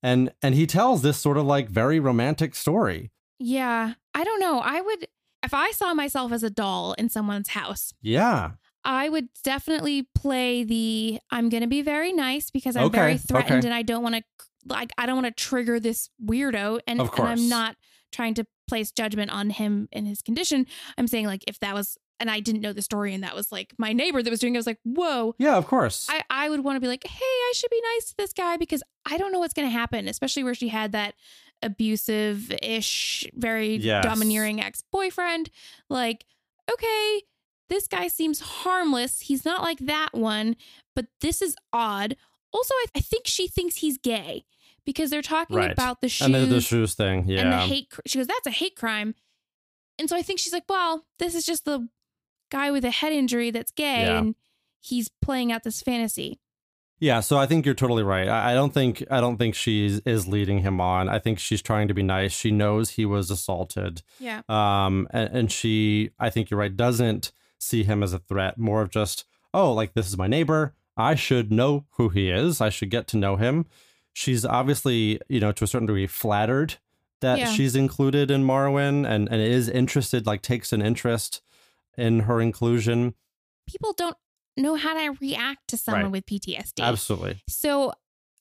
And and he tells this sort of like very romantic story. Yeah, I don't know. I would if I saw myself as a doll in someone's house, Yeah. I would definitely play the I'm going to be very nice because I'm Okay, very threatened okay. and I don't want to like I don't want to trigger this weirdo and, Of and. I'm not trying to place judgment on him and his condition. I'm saying like if that was and I didn't know the story and that was like my neighbor that was doing it I was like, "Whoa." Yeah, of course. I I would want to be like, "Hey, I should be nice to this guy because I don't know what's going to happen, especially where she had that abusive-ish, very Yes. domineering ex-boyfriend. Like, okay, this guy seems harmless. He's not like that one, but this is odd. Also, I, I think she thinks he's gay because they're talking Right. about the shoes and the, the shoes thing. Yeah. and the hate. cr- She goes, "That's a hate crime," and so I think she's like, "Well, this is just the guy with a head injury that's gay, Yeah. and he's playing out this fantasy." yeah. So I think you're totally right. I, I don't think I don't think she is leading him on. I think she's trying to be nice. She knows he was assaulted. Yeah. Um, and, and she, I think you're right, doesn't see him as a threat. More of just, oh, like this is my neighbor. I should know who he is. I should get to know him. She's obviously, you know, to a certain degree, flattered that Yeah. she's included in Marwen and and is interested, like takes an interest in her inclusion. People don't know how to react to someone Right. with PTSD. Absolutely. So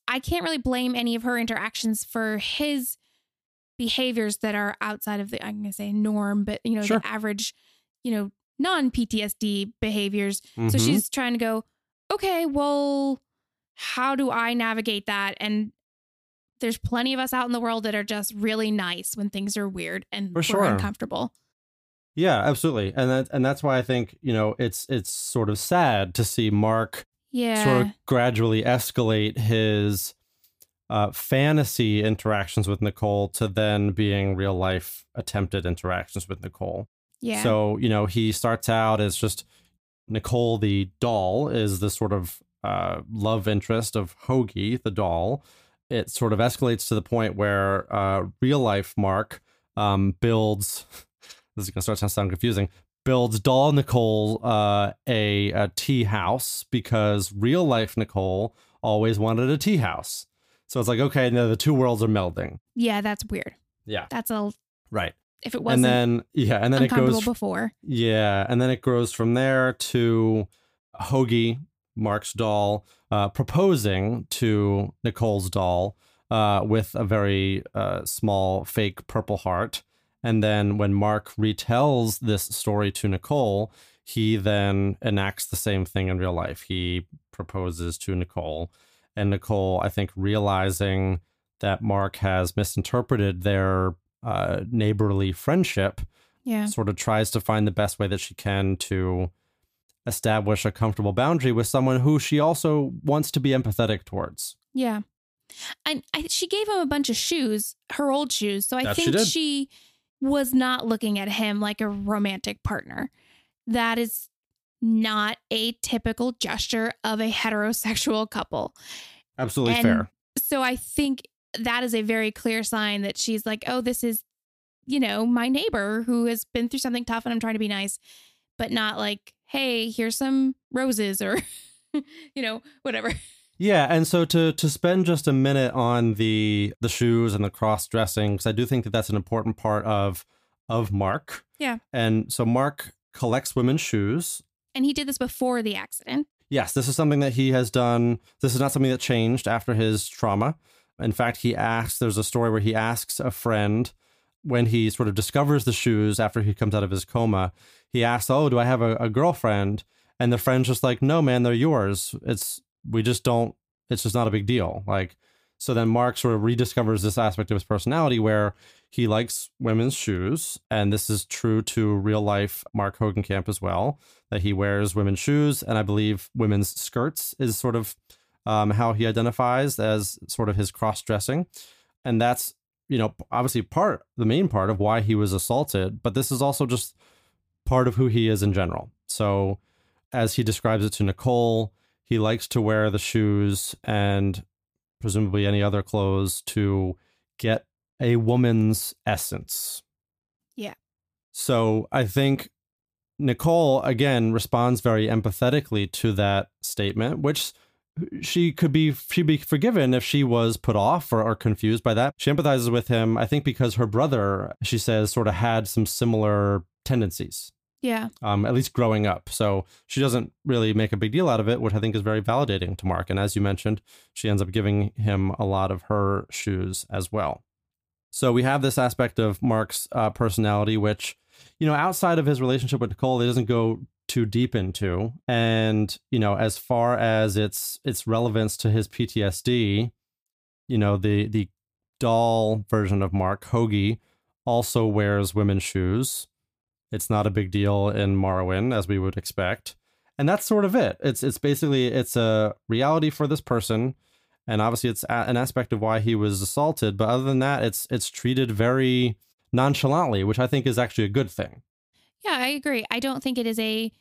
I can't really blame any of her interactions for his behaviors that are outside of the I'm going to say norm, but you know Sure. the average, you know, non PTSD behaviors. So Mhm. she's trying to go, okay, well, how do I navigate that? And there's plenty of us out in the world that are just really nice when things are weird and For sure. uncomfortable. Yeah, absolutely. And that and that's why I think, you know, it's it's sort of sad to see Mark Yeah. sort of gradually escalate his uh, fantasy interactions with Nicole to then being real life attempted interactions with Nicole. yeah. So, you know, he starts out as just Nicole, the doll, is the sort of uh, love interest of Hogie, the doll. It sort of escalates to the point where uh, real life Mark um, builds, this is going to start to sound confusing, builds doll Nicole uh, a, a tea house because real life Nicole always wanted a tea house. So it's like, okay, now the two worlds are melding. yeah, that's weird. Yeah. That's a Right. if it wasn't and then, yeah. And then it goes before. yeah, and then it grows from there to Hogie, Mark's doll, uh, proposing to Nicole's doll uh, with a very uh, small fake purple heart. And then when Mark retells this story to Nicole, he then enacts the same thing in real life. He proposes to Nicole, and Nicole, I think, realizing that Mark has misinterpreted their uh, neighborly friendship, Yeah. sort of tries to find the best way that she can to establish a comfortable boundary with someone who she also wants to be empathetic towards. Yeah. And I, she gave him a bunch of shoes, her old shoes. So I That think did. she was not looking at him like a romantic partner. That is not a typical gesture of a heterosexual couple. Absolutely And fair. So I think that is a very clear sign that she's like, oh, this is, you know, my neighbor who has been through something tough and I'm trying to be nice, but not like, hey, here's some roses or, you know, whatever. Yeah, and so to to spend just a minute on the the shoes and the cross dressing, because I do think that that's an important part of of Mark. Yeah. And so Mark collects women's shoes And he did this before the accident. Yes, this is something that he has done. This is not something that changed after his trauma. In fact, he asks, there's a story where he asks a friend when he sort of discovers the shoes after he comes out of his coma. He asks, Oh, do I have a, a girlfriend? And the friend's just like, No, man, they're yours. It's, we just don't, it's just not a big deal. Like, so then Mark sort of rediscovers this aspect of his personality where he likes women's shoes. And this is true to real life Mark Hogancamp as well, that he wears women's shoes. And I believe women's skirts is sort of um, how he identifies as sort of his cross dressing. And that's, you know, obviously part, the main part of why he was assaulted. But this is also just part of who he is in general. So as he describes it to Nicole, he likes to wear the shoes and presumably any other clothes to get a woman's essence. Yeah. So I think Nicole again responds very empathetically to that statement, which she could be she'd be forgiven if she was put off or, or confused by that. She empathizes with him, I think, because her brother, she says, sort of had some similar tendencies. Yeah. Um, at least growing up. So she doesn't really make a big deal out of it, which I think is very validating to Mark. And as you mentioned, she ends up giving him a lot of her shoes as well. So we have this aspect of Mark's uh, personality, which, you know, outside of his relationship with Nicole, it doesn't go too deep into. And, you know, as far as its its relevance to his PTSD, you know, the the doll version of Mark Hogie also wears women's shoes. It's not a big deal in Marwen, as we would expect. And that's sort of it. It's it's basically it's a reality for this person and obviously it's a- an aspect of why he was assaulted but other than that it's it's treated very nonchalantly which i think is actually a good thing Yeah, I agree. I don't think it is a,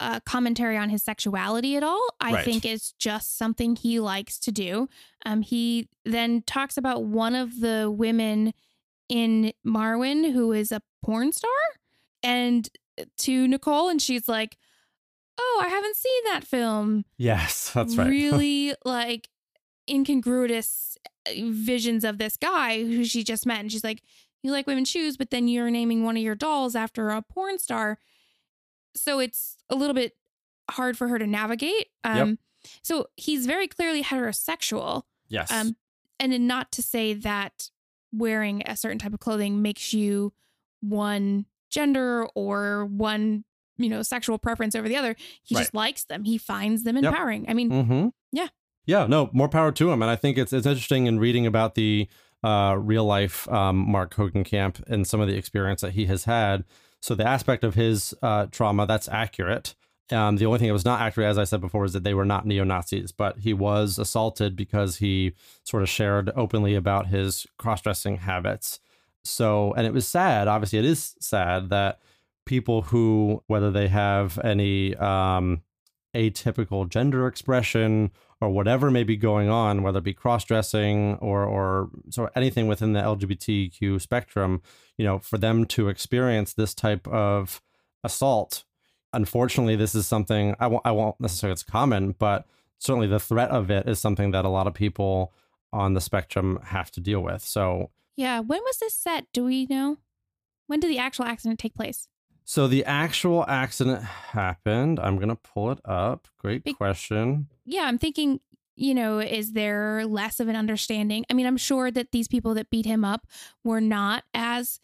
a commentary on his sexuality at all. I Right. think it's just something he likes to do. Um, he then talks about one of the women in Marwen who is a porn star, and to Nicole, and she's like, "Oh, I haven't seen that film." yes that's right Really like incongruous uh, visions of this guy who she just met, and she's like, "You like women's shoes, but then you're naming one of your dolls after a porn star." So it's a little bit hard for her to navigate. Um, So he's very clearly heterosexual, yes um, and then not to say that wearing a certain type of clothing makes you one gender or one you know sexual preference over the other. He Right. just likes them. He finds them Yep. empowering. I mean, mm-hmm. Yeah. yeah no more power to him and i think it's it's interesting in reading about the uh, real life um, mark Hogancamp and some of the experience that he has had so the aspect of his uh, trauma that's accurate um, the only thing that was not accurate, as I said before, is that they were not neo Nazis, but he was assaulted because he sort of shared openly about his cross dressing habits. So, and it was sad. Obviously, it is sad that people who, whether they have any um, atypical gender expression or whatever may be going on, whether it be cross dressing or or sort of anything within the LGBTQ spectrum, you know, for them to experience this type of assault unfortunately, this is something I won't, I won't necessarily it's common, but certainly the threat of it is something that a lot of people on the spectrum have to deal with. So, yeah. When was this set? Do we know? When did the actual accident take place? So the actual accident happened. I'm gonna pull it up. Great Be- question. Yeah, I'm thinking. You know, is there less of an understanding? I mean, I'm sure that these people that beat him up were not as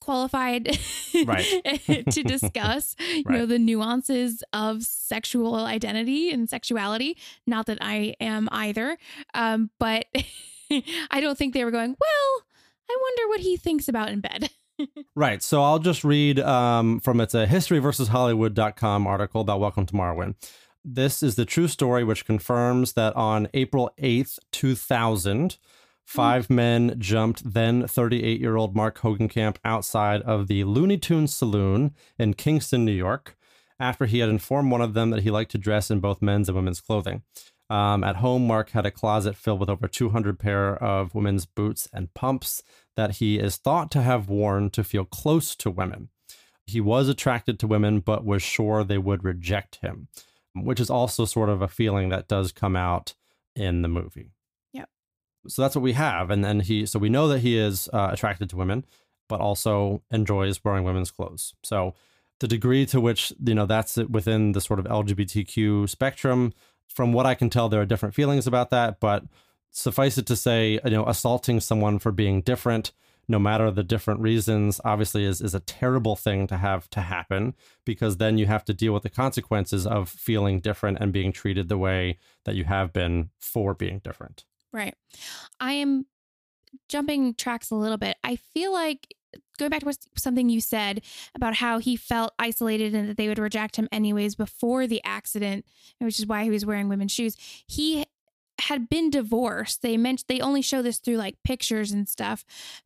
qualified Right. to discuss you know the nuances of sexual identity and sexuality not that i am either um, but i don't think they were going well i wonder what he thinks about in bed Right. So I'll just read um, from it's a history versus Hollywood.com article about Welcome to Marwen. This is the true story, which confirms that on April 8th, 2000, five men jumped then 38 year old Mark Hogancamp outside of the Looney Tunes Saloon in Kingston, New York, after he had informed one of them that he liked to dress in both men's and women's clothing. Um, at home, Mark had a closet filled with over 200 pair of women's boots and pumps that he is thought to have worn to feel close to women. He was attracted to women, but was sure they would reject him, which is also sort of a feeling that does come out in the movie. Yep. So that's what we have, and then he. So we know that he is uh, attracted to women, but also enjoys wearing women's clothes. So the degree to which you know that's within the sort of LGBTQ spectrum. From what I can tell, there are different feelings about that, but suffice it to say, you know, assaulting someone for being different, no matter the different reasons, obviously is is a terrible thing to have to happen because then you have to deal with the consequences of feeling different and being treated the way that you have been for being different. Right. I am jumping tracks a little bit. I feel like going back to something you said about how he felt isolated and that they would reject him anyways before the accident, which is why he was wearing women's shoes. He had been divorced. They mentioned they only show this through like pictures and stuff,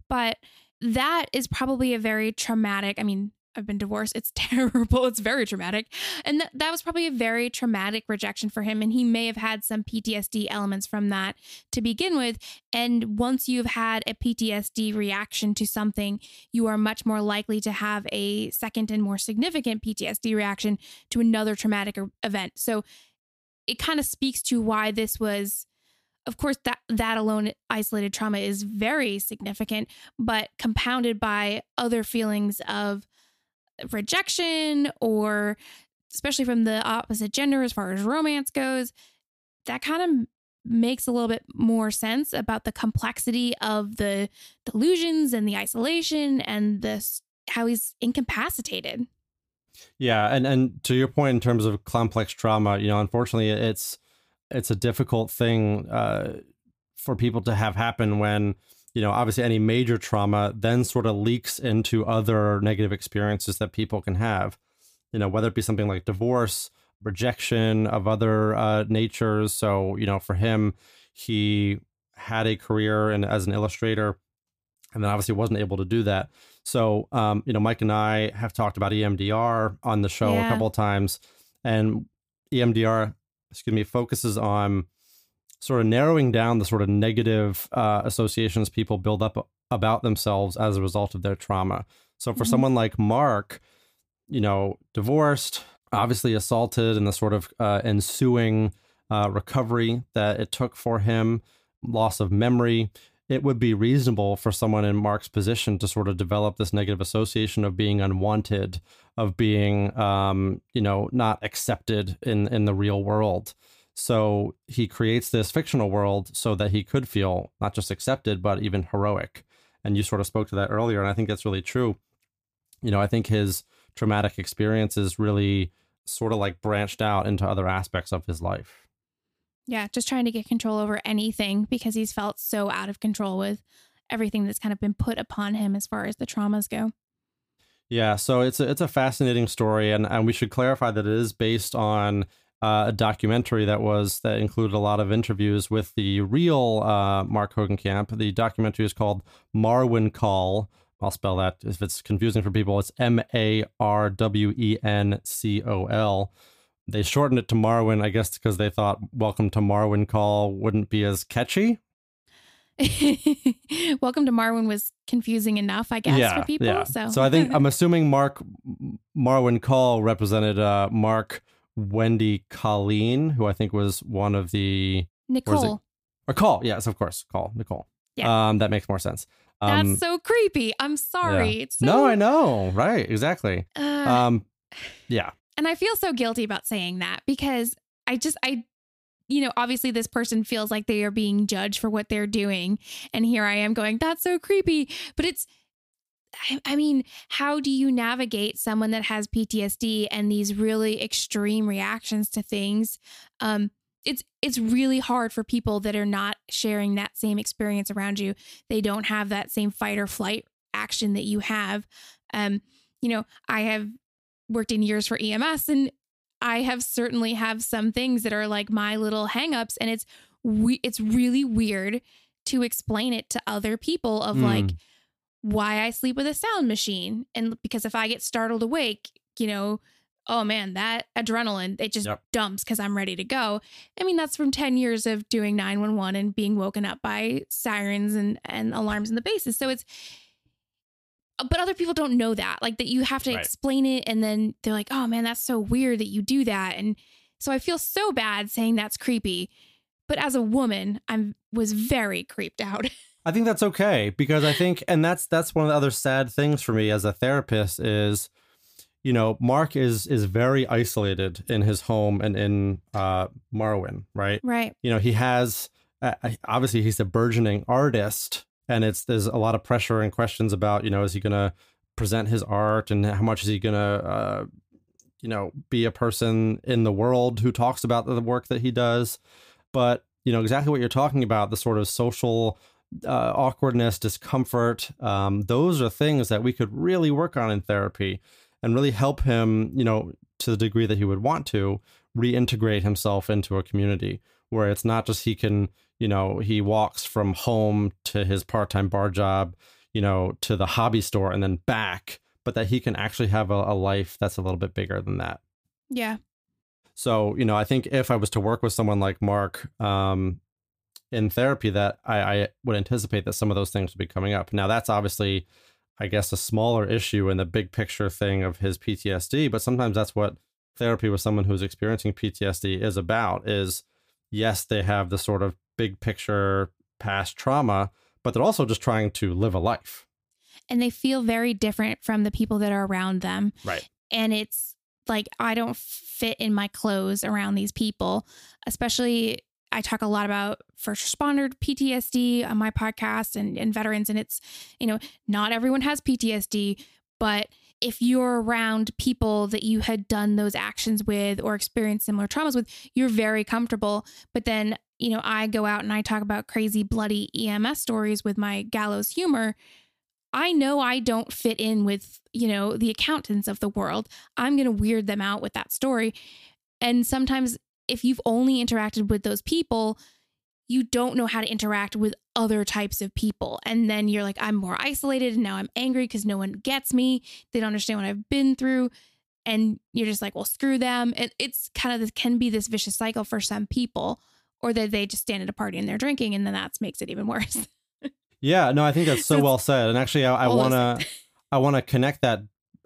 but that is probably a very traumatic. I mean, I've been divorced. It's terrible. It's very traumatic. And th- that was probably a very traumatic rejection for him. And he may have had some PTSD elements from that to begin with. And once you've had a PTSD reaction to something, you are much more likely to have a second and more significant PTSD reaction to another traumatic event. So it kind of speaks to why this was of course that that alone isolated trauma is very significant but compounded by other feelings of rejection or especially from the opposite gender as far as romance goes that kind of makes a little bit more sense about the complexity of the delusions and the isolation and this how he's incapacitated. Yeah and and to your point in terms of complex trauma you know unfortunately it's it's a difficult thing uh, for people to have happen when you know, obviously any major trauma then sort of leaks into other negative experiences that people can have. You know, whether it be something like divorce, rejection of other uh, natures. So, you know, for him, he had a career and as an illustrator, and then obviously wasn't able to do that. So, um, you know, Mike and I have talked about EMDR on the show yeah. a couple of times, and EMDR, excuse me, focuses on sort of narrowing down the sort of negative uh, associations people build up about themselves as a result of their trauma. So for mm-hmm. someone like Mark, you know, divorced, obviously assaulted, and the sort of uh, ensuing uh, recovery that it took for him, loss of memory, it would be reasonable for someone in Mark's position to sort of develop this negative association of being unwanted, of being, um, you know, not accepted in in the real world. So he creates this fictional world so that he could feel not just accepted, but even heroic. And you sort of spoke to that earlier. And I think that's really true. You know, I think his traumatic experiences really sort of like branched out into other aspects of his life. Yeah, just trying to get control over anything because he's felt so out of control with everything that's kind of been put upon him as far as the traumas go. Yeah, so it's a, it's a fascinating story, and, and we should clarify that it is based on uh, a documentary that was that included a lot of interviews with the real uh, Mark Hogancamp. The documentary is called Marwencol. I'll spell that if it's confusing for people. It's M A R W E N C O L. They shortened it to Marwen, I guess, because they thought "Welcome to Marwencol" wouldn't be as catchy. Welcome to Marwen was confusing enough, I guess, yeah, for people. Yeah. So, so I think I'm assuming Mark Marwencol represented uh, Mark Wendy Colleen, who I think was one of the Nicole. Or call, yes, of course, call Nicole. Yeah, um, that makes more sense. Um, That's so creepy. I'm sorry. Yeah. So... No, I know. Right, exactly. Uh, um, yeah. And I feel so guilty about saying that because I just I you know, obviously this person feels like they are being judged for what they're doing. And here I am going, that's so creepy. But it's I, I mean, how do you navigate someone that has PTSD and these really extreme reactions to things? Um, it's it's really hard for people that are not sharing that same experience around you. They don't have that same fight or flight action that you have. Um, you know, I have worked in years for EMS and I have certainly have some things that are like my little hangups and it's we it's really weird to explain it to other people of mm. like why I sleep with a sound machine. And because if I get startled awake, you know, oh man, that adrenaline, it just yep. dumps because I'm ready to go. I mean, that's from 10 years of doing 911 and being woken up by sirens and, and alarms in the bases. So it's, uh, but other people don't know that. Like that you have to right. explain it and then they're like, oh man, that's so weird that you do that. And so I feel so bad saying that's creepy. But as a woman, I was very creeped out. I think that's okay because I think, and that's that's one of the other sad things for me as a therapist is, you know, Mark is is very isolated in his home and in uh, Marwen, right? Right. You know, he has uh, obviously he's a burgeoning artist, and it's there's a lot of pressure and questions about you know is he going to present his art and how much is he going to uh, you know be a person in the world who talks about the work that he does, but you know exactly what you're talking about the sort of social uh, awkwardness, discomfort. Um, those are things that we could really work on in therapy and really help him, you know, to the degree that he would want to reintegrate himself into a community where it's not just he can, you know, he walks from home to his part time bar job, you know, to the hobby store and then back, but that he can actually have a, a life that's a little bit bigger than that. Yeah. So, you know, I think if I was to work with someone like Mark um, in therapy, that I, I would anticipate that some of those things would be coming up. Now, that's obviously I guess, a smaller issue in the big picture thing of his PTSD. But sometimes that's what therapy with someone who's experiencing PTSD is about is yes, they have the sort of big picture past trauma, but they're also just trying to live a life. And they feel very different from the people that are around them. Right. And it's like, I don't fit in my clothes around these people, especially I talk a lot about first responder PTSD on my podcast and, and veterans. And it's, you know, not everyone has PTSD, but if you're around people that you had done those actions with or experienced similar traumas with, you're very comfortable. But then, you know, I go out and I talk about crazy, bloody EMS stories with my gallows humor. I know I don't fit in with, you know, the accountants of the world. I'm going to weird them out with that story. And sometimes if you've only interacted with those people, you don't know how to interact with other types of people. And then you're like, I'm more isolated and now I'm angry because no one gets me. They don't understand what I've been through. And you're just like, well, screw them. It, it's kind of this can be this vicious cycle for some people, or that they just stand at a party and they're drinking, and then that makes it even worse. yeah, no, I think that's so well said. And actually, I, I want to, I want to connect that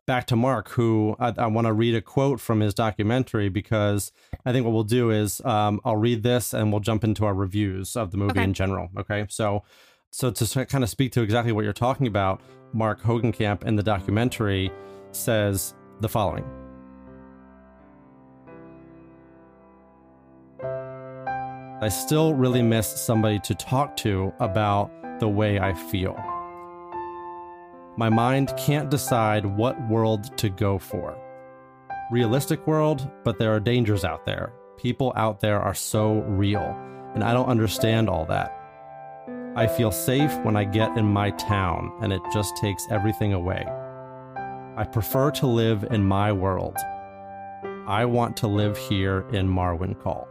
back to Mark, who I, I want to read a quote from his documentary because I think what we'll do is um, I'll read this and we'll jump into our reviews of the movie Okay. in general. Okay, so so to kind of speak to exactly what you're talking about, Mark Hogancamp in the documentary says the following. I still really miss somebody to talk to about the way I feel. My mind can't decide what world to go for. Realistic world, but there are dangers out there. People out there are so real, and I don't understand all that. I feel safe when I get in my town, and it just takes everything away. I prefer to live in my world. I want to live here in Marwencol.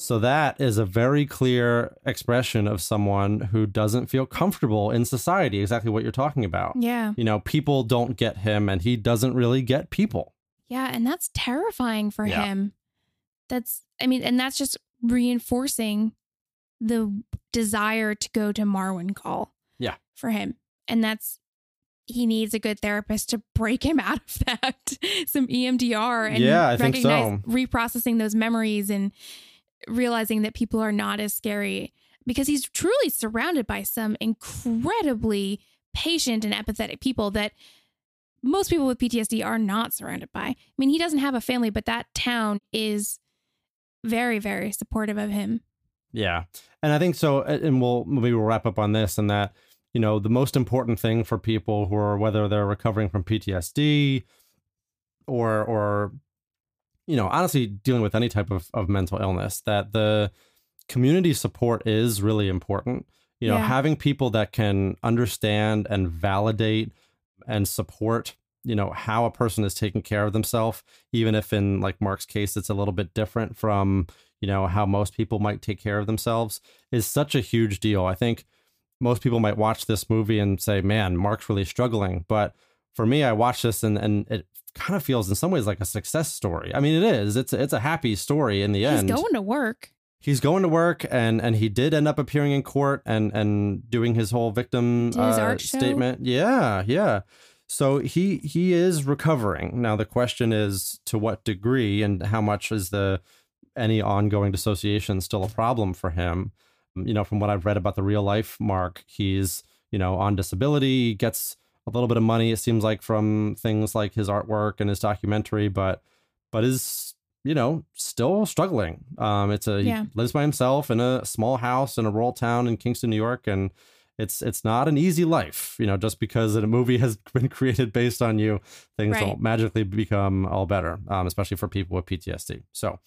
So that is a very clear expression of someone who doesn't feel comfortable in society, exactly what you're talking about. yeah. You know, people don't get him and he doesn't really get people. Yeah. And that's terrifying for Yeah. him. That's, I mean, and that's just reinforcing the desire to go to Marwencol. Yeah. For him. And that's, he needs a good therapist to break him out of that. Some EMDR and Yeah, I think so. reprocessing those memories and realizing that people are not as scary because he's truly surrounded by some incredibly patient and empathetic people that most people with PTSD are not surrounded by. I mean, he doesn't have a family, but that town is very, very supportive of him. Yeah. And I think so. And we'll maybe we'll wrap up on this and that, you know, the most important thing for people who are, whether they're recovering from PTSD or, or, you know, honestly dealing with any type of, of mental illness, that the community support is really important. You know, Yeah. having people that can understand and validate and support, you know, how a person is taking care of themselves, even if in like Mark's case, it's a little bit different from, you know, how most people might take care of themselves is such a huge deal. I think most people might watch this movie and say, man, Mark's really struggling. But for me, I watched this and, and it kind of feels in some ways like a success story. I mean, it is. It's it's a happy story in the He's end. He's going to work. He's going to work and and he did end up appearing in court and and doing his whole victim his uh, statement. Yeah, yeah. So he he is recovering. Now the question is to what degree and how much is the any ongoing dissociation still a problem for him? You know, from what I've read about the real life Mark, he's, you know, on disability, he gets a little bit of money. It seems like from things like his artwork and his documentary, but but is you know still struggling. Um, it's a Yeah. he lives by himself in a small house in a rural town in Kingston, New York, and it's it's not an easy life. You know, just because a movie has been created based on you, things Right. don't magically become all better. Um, especially for people with PTSD. So.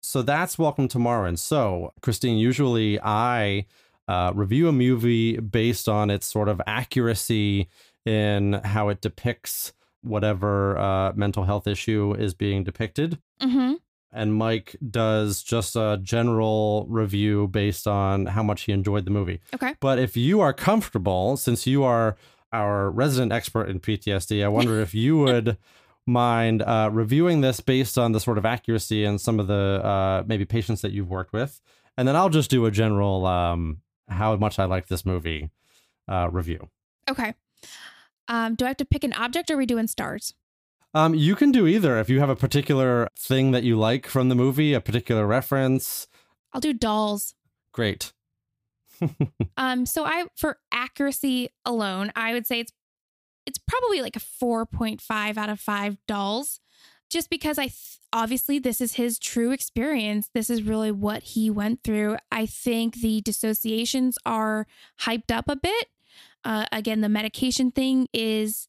So that's Welcome to Marwen. So, Christine, usually I uh, review a movie based on its sort of accuracy in how it depicts whatever uh, mental health issue is being depicted. Mm-hmm. And Mike does just a general review based on how much he enjoyed the movie. Okay. But if you are comfortable, since you are our resident expert in PTSD, I wonder if you would mind uh, reviewing this based on the sort of accuracy and some of the uh, maybe patients that you've worked with. And then I'll just do a general um, how much I like this movie uh, review. Okay. Um, do I have to pick an object or are we doing stars? Um, you can do either if you have a particular thing that you like from the movie, a particular reference. I'll do dolls. Great. Um, so I for accuracy alone, I would say it's it's probably like a 4.5 out of 5 dolls. Just because I th- obviously this is his true experience. This is really what he went through. I think the dissociations are hyped up a bit. Uh, again, the medication thing is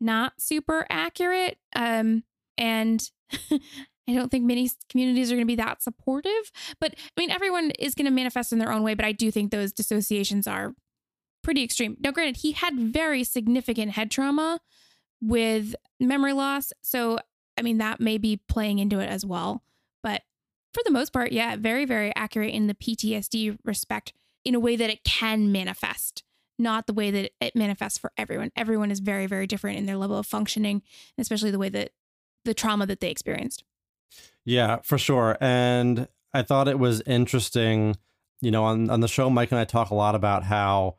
not super accurate. Um, and I don't think many communities are going to be that supportive. But I mean, everyone is going to manifest in their own way. But I do think those dissociations are pretty extreme. Now, granted, he had very significant head trauma with memory loss. So, I mean, that may be playing into it as well. But for the most part, yeah, very, very accurate in the PTSD respect in a way that it can manifest, not the way that it manifests for everyone. Everyone is very, very different in their level of functioning, especially the way that the trauma that they experienced. Yeah, for sure. And I thought it was interesting, you know, on, on the show, Mike and I talk a lot about how,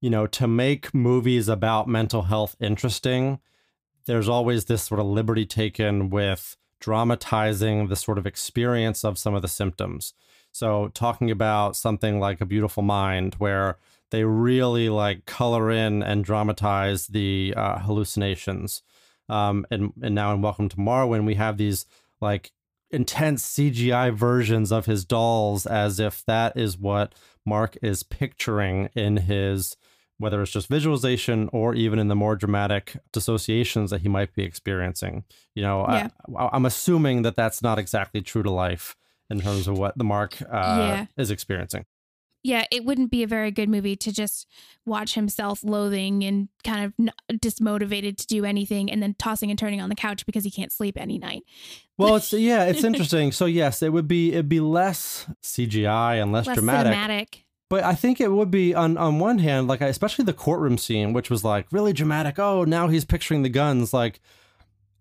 you know, to make movies about mental health interesting, there's always this sort of liberty taken with dramatizing the sort of experience of some of the symptoms. So, talking about something like A Beautiful Mind, where they really like color in and dramatize the uh, hallucinations. Um, and, and now in Welcome to Marwen, we have these like intense CGI versions of his dolls as if that is what Mark is picturing in his whether it's just visualization or even in the more dramatic dissociations that he might be experiencing. You know, Yeah. I, I'm assuming that that's not exactly true to life in terms of what the Mark uh, Yeah. is experiencing. Yeah, it wouldn't be a very good movie to just watch him self loathing and kind of n- dismotivated to do anything and then tossing and turning on the couch because he can't sleep any night. Well, it's yeah, it's interesting. So yes, it would be it'd be less CGI and less, Less dramatic. cinematic. But I think it would be on on one hand, like especially the courtroom scene, which was like really dramatic. Oh, now he's picturing the guns. Like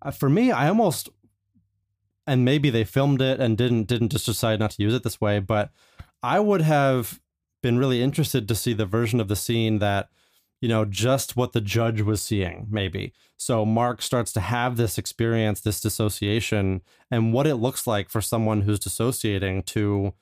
uh, for me, I almost and maybe they filmed it and didn't didn't just decide not to use it this way. But I would have been really interested to see the version of the scene that you know just what the judge was seeing maybe. So mark starts to have this experience this dissociation and what it looks like for someone who's dissociating to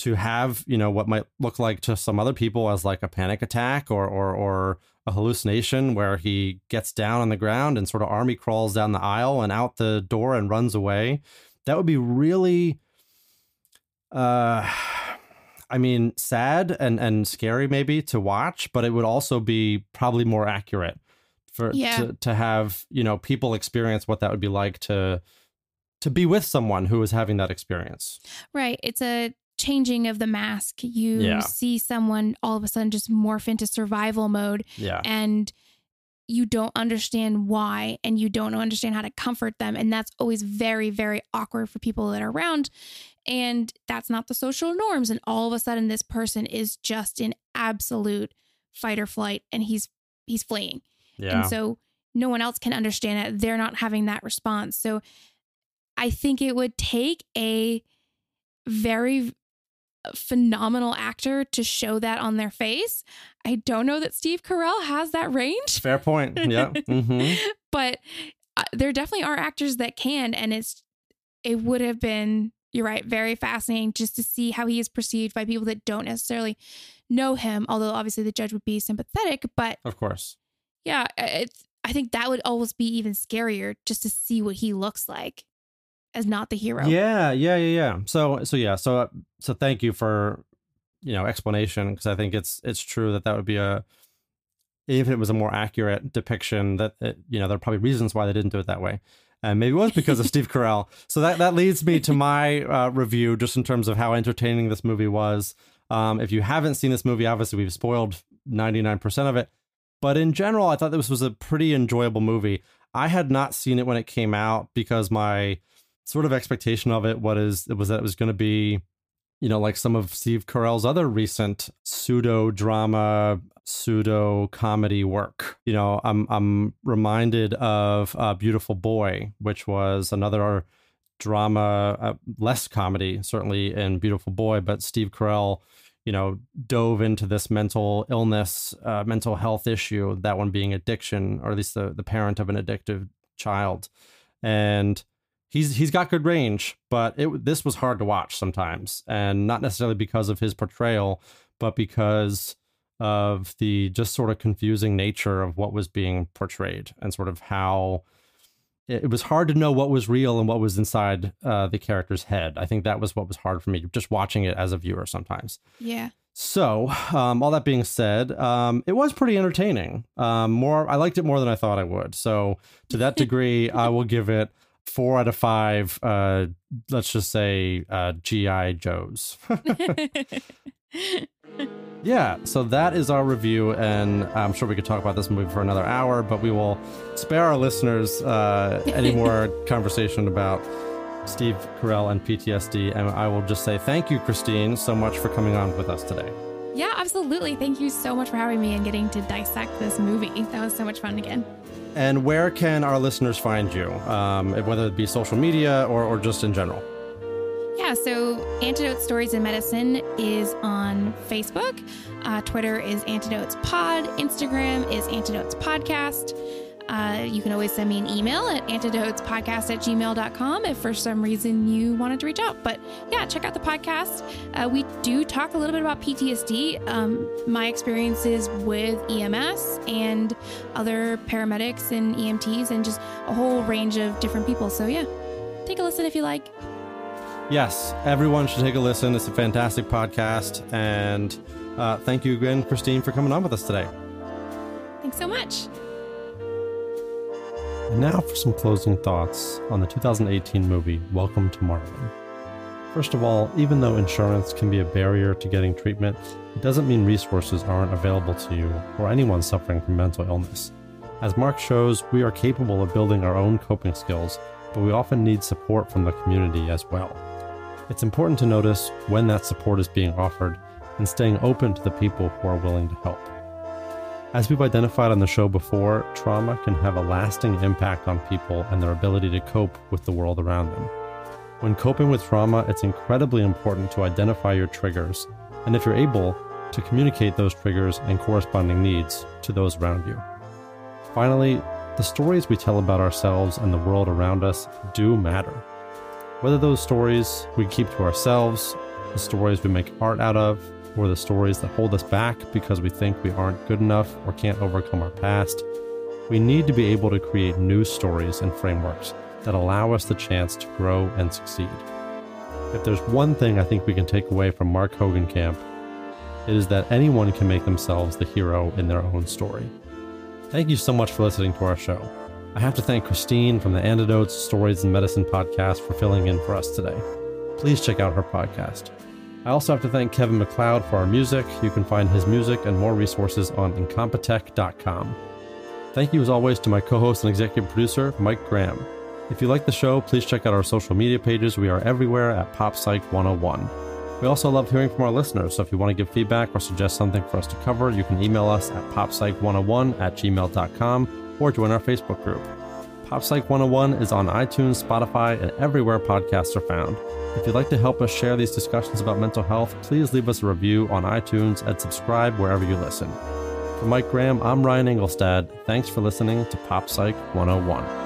to have you know what might look like to some other people as like a panic attack or or or a hallucination where he gets down on the ground and sort of army crawls down the aisle and out the door and runs away. That would be really uh I mean, sad and and scary maybe to watch, but it would also be probably more accurate for Yeah. to, to have you know people experience what that would be like to to be with someone who is having that experience. Right. It's a changing of the mask. You Yeah. see someone all of a sudden just morph into survival mode Yeah, and you don't understand why and you don't understand how to comfort them. And that's always very, very awkward for people that are around. And that's not the social norms. And all of a sudden, this person is just in absolute fight or flight and he's he's fleeing. yeah, And so no one else can understand it. They're not having that response. So I think it would take a very phenomenal actor to show that on their face. I don't know that Steve Carell has that range, fair point. Yeah, hmm but uh, there definitely are actors that can. And it's, it would have been, you're right, very fascinating just to see how he is perceived by people that don't necessarily know him. Although obviously the judge would be sympathetic, but of course. Yeah, it's. I think that would almost be even scarier just to see what he looks like as not the hero. Yeah, yeah, yeah, yeah. So, so yeah, so uh, so thank you for you know explanation because I think it's it's true that that would be a even if it was a more accurate depiction that it, you know there are probably reasons why they didn't do it that way and maybe it was because of Steve Carell. So that that leads me to my uh, review, just in terms of how entertaining this movie was. Um, if you haven't seen this movie, obviously we've spoiled ninety nine percent of it, but in general, I thought this was a pretty enjoyable movie. I had not seen it when it came out because my sort of expectation of it was it was that it was going to be you know, like some of Steve Carell's other recent pseudo drama, pseudo comedy work. You know, I'm I'm reminded of uh, Beautiful Boy, which was another drama, uh, less comedy certainly in Beautiful Boy, but Steve Carell, you know, dove into this mental illness, uh, mental health issue. That one being addiction, or at least the the parent of an addictive child, and he's he's got good range, but it this was hard to watch sometimes, and not necessarily because of his portrayal, but because of the just sort of confusing nature of what was being portrayed and sort of how it, was hard to know what was real and what was inside uh, the character's head. I think that was what was hard for me just watching it as a viewer sometimes. Yeah. So, um, all that being said, um, it was pretty entertaining. Um, more, I liked it more than I thought I would. So, to that degree, I will give it four out of five uh let's just say uh gi joes. Yeah so that is our review and i'm sure we could talk about this movie for another hour but we will spare our listeners uh any more conversation about steve carell and ptsd and i will just say thank you christine so much for coming on with us today. Yeah absolutely. Thank you so much for having me and getting to dissect this movie. That was so much fun again and where can our listeners find you, um, whether it be social media or, or just in general? Yeah, so Antidote Stories in Medicine is on Facebook. Uh, Twitter is Antidotes Pod. Instagram is Antidotes Podcast. Uh, you can always send me an email at antidotespodcast at gmail.com if for some reason you wanted to reach out. But yeah, check out the podcast. Uh, we do talk a little bit about PTSD, um, my experiences with EMS and other paramedics and EMTs, and just a whole range of different people. So yeah, take a listen if you like. Yes, everyone should take a listen. It's a fantastic podcast. And uh, thank you again, Christine, for coming on with us today. Thanks so much. And now for some closing thoughts on the 2018 movie Welcome to Marwen. First of all, even though insurance can be a barrier to getting treatment, it doesn't mean resources aren't available to you or anyone suffering from mental illness. As Mark shows, we are capable of building our own coping skills, but we often need support from the community as well. It's important to notice when that support is being offered and staying open to the people who are willing to help. As we've identified on the show before, trauma can have a lasting impact on people and their ability to cope with the world around them. When coping with trauma, it's incredibly important to identify your triggers, and if you're able, to communicate those triggers and corresponding needs to those around you. Finally, the stories we tell about ourselves and the world around us do matter. Whether those stories we keep to ourselves, the stories we make art out of, or the stories that hold us back because we think we aren't good enough or can't overcome our past. We need to be able to create new stories and frameworks that allow us the chance to grow and succeed. If there's one thing I think we can take away from Mark Hogancamp, it is that anyone can make themselves the hero in their own story. Thank you so much for listening to our show. I have to thank Christine from the Antidotes, Stories, and Medicine podcast for filling in for us today. Please check out her podcast. I also have to thank Kevin MacLeod for our music. You can find his music and more resources on incompetech.com. Thank you as always to my co host and executive producer, Mike Graham. If you like the show, please check out our social media pages. We are everywhere at PopPsych101. We also love hearing from our listeners, so if you want to give feedback or suggest something for us to cover, you can email us at poppsych101 at gmail.com or join our Facebook group. Pop Psych 101 is on iTunes, Spotify, and everywhere podcasts are found. If you'd like to help us share these discussions about mental health, please leave us a review on iTunes and subscribe wherever you listen. For Mike Graham, I'm Ryan Engelstad. Thanks for listening to Pop Psych 101.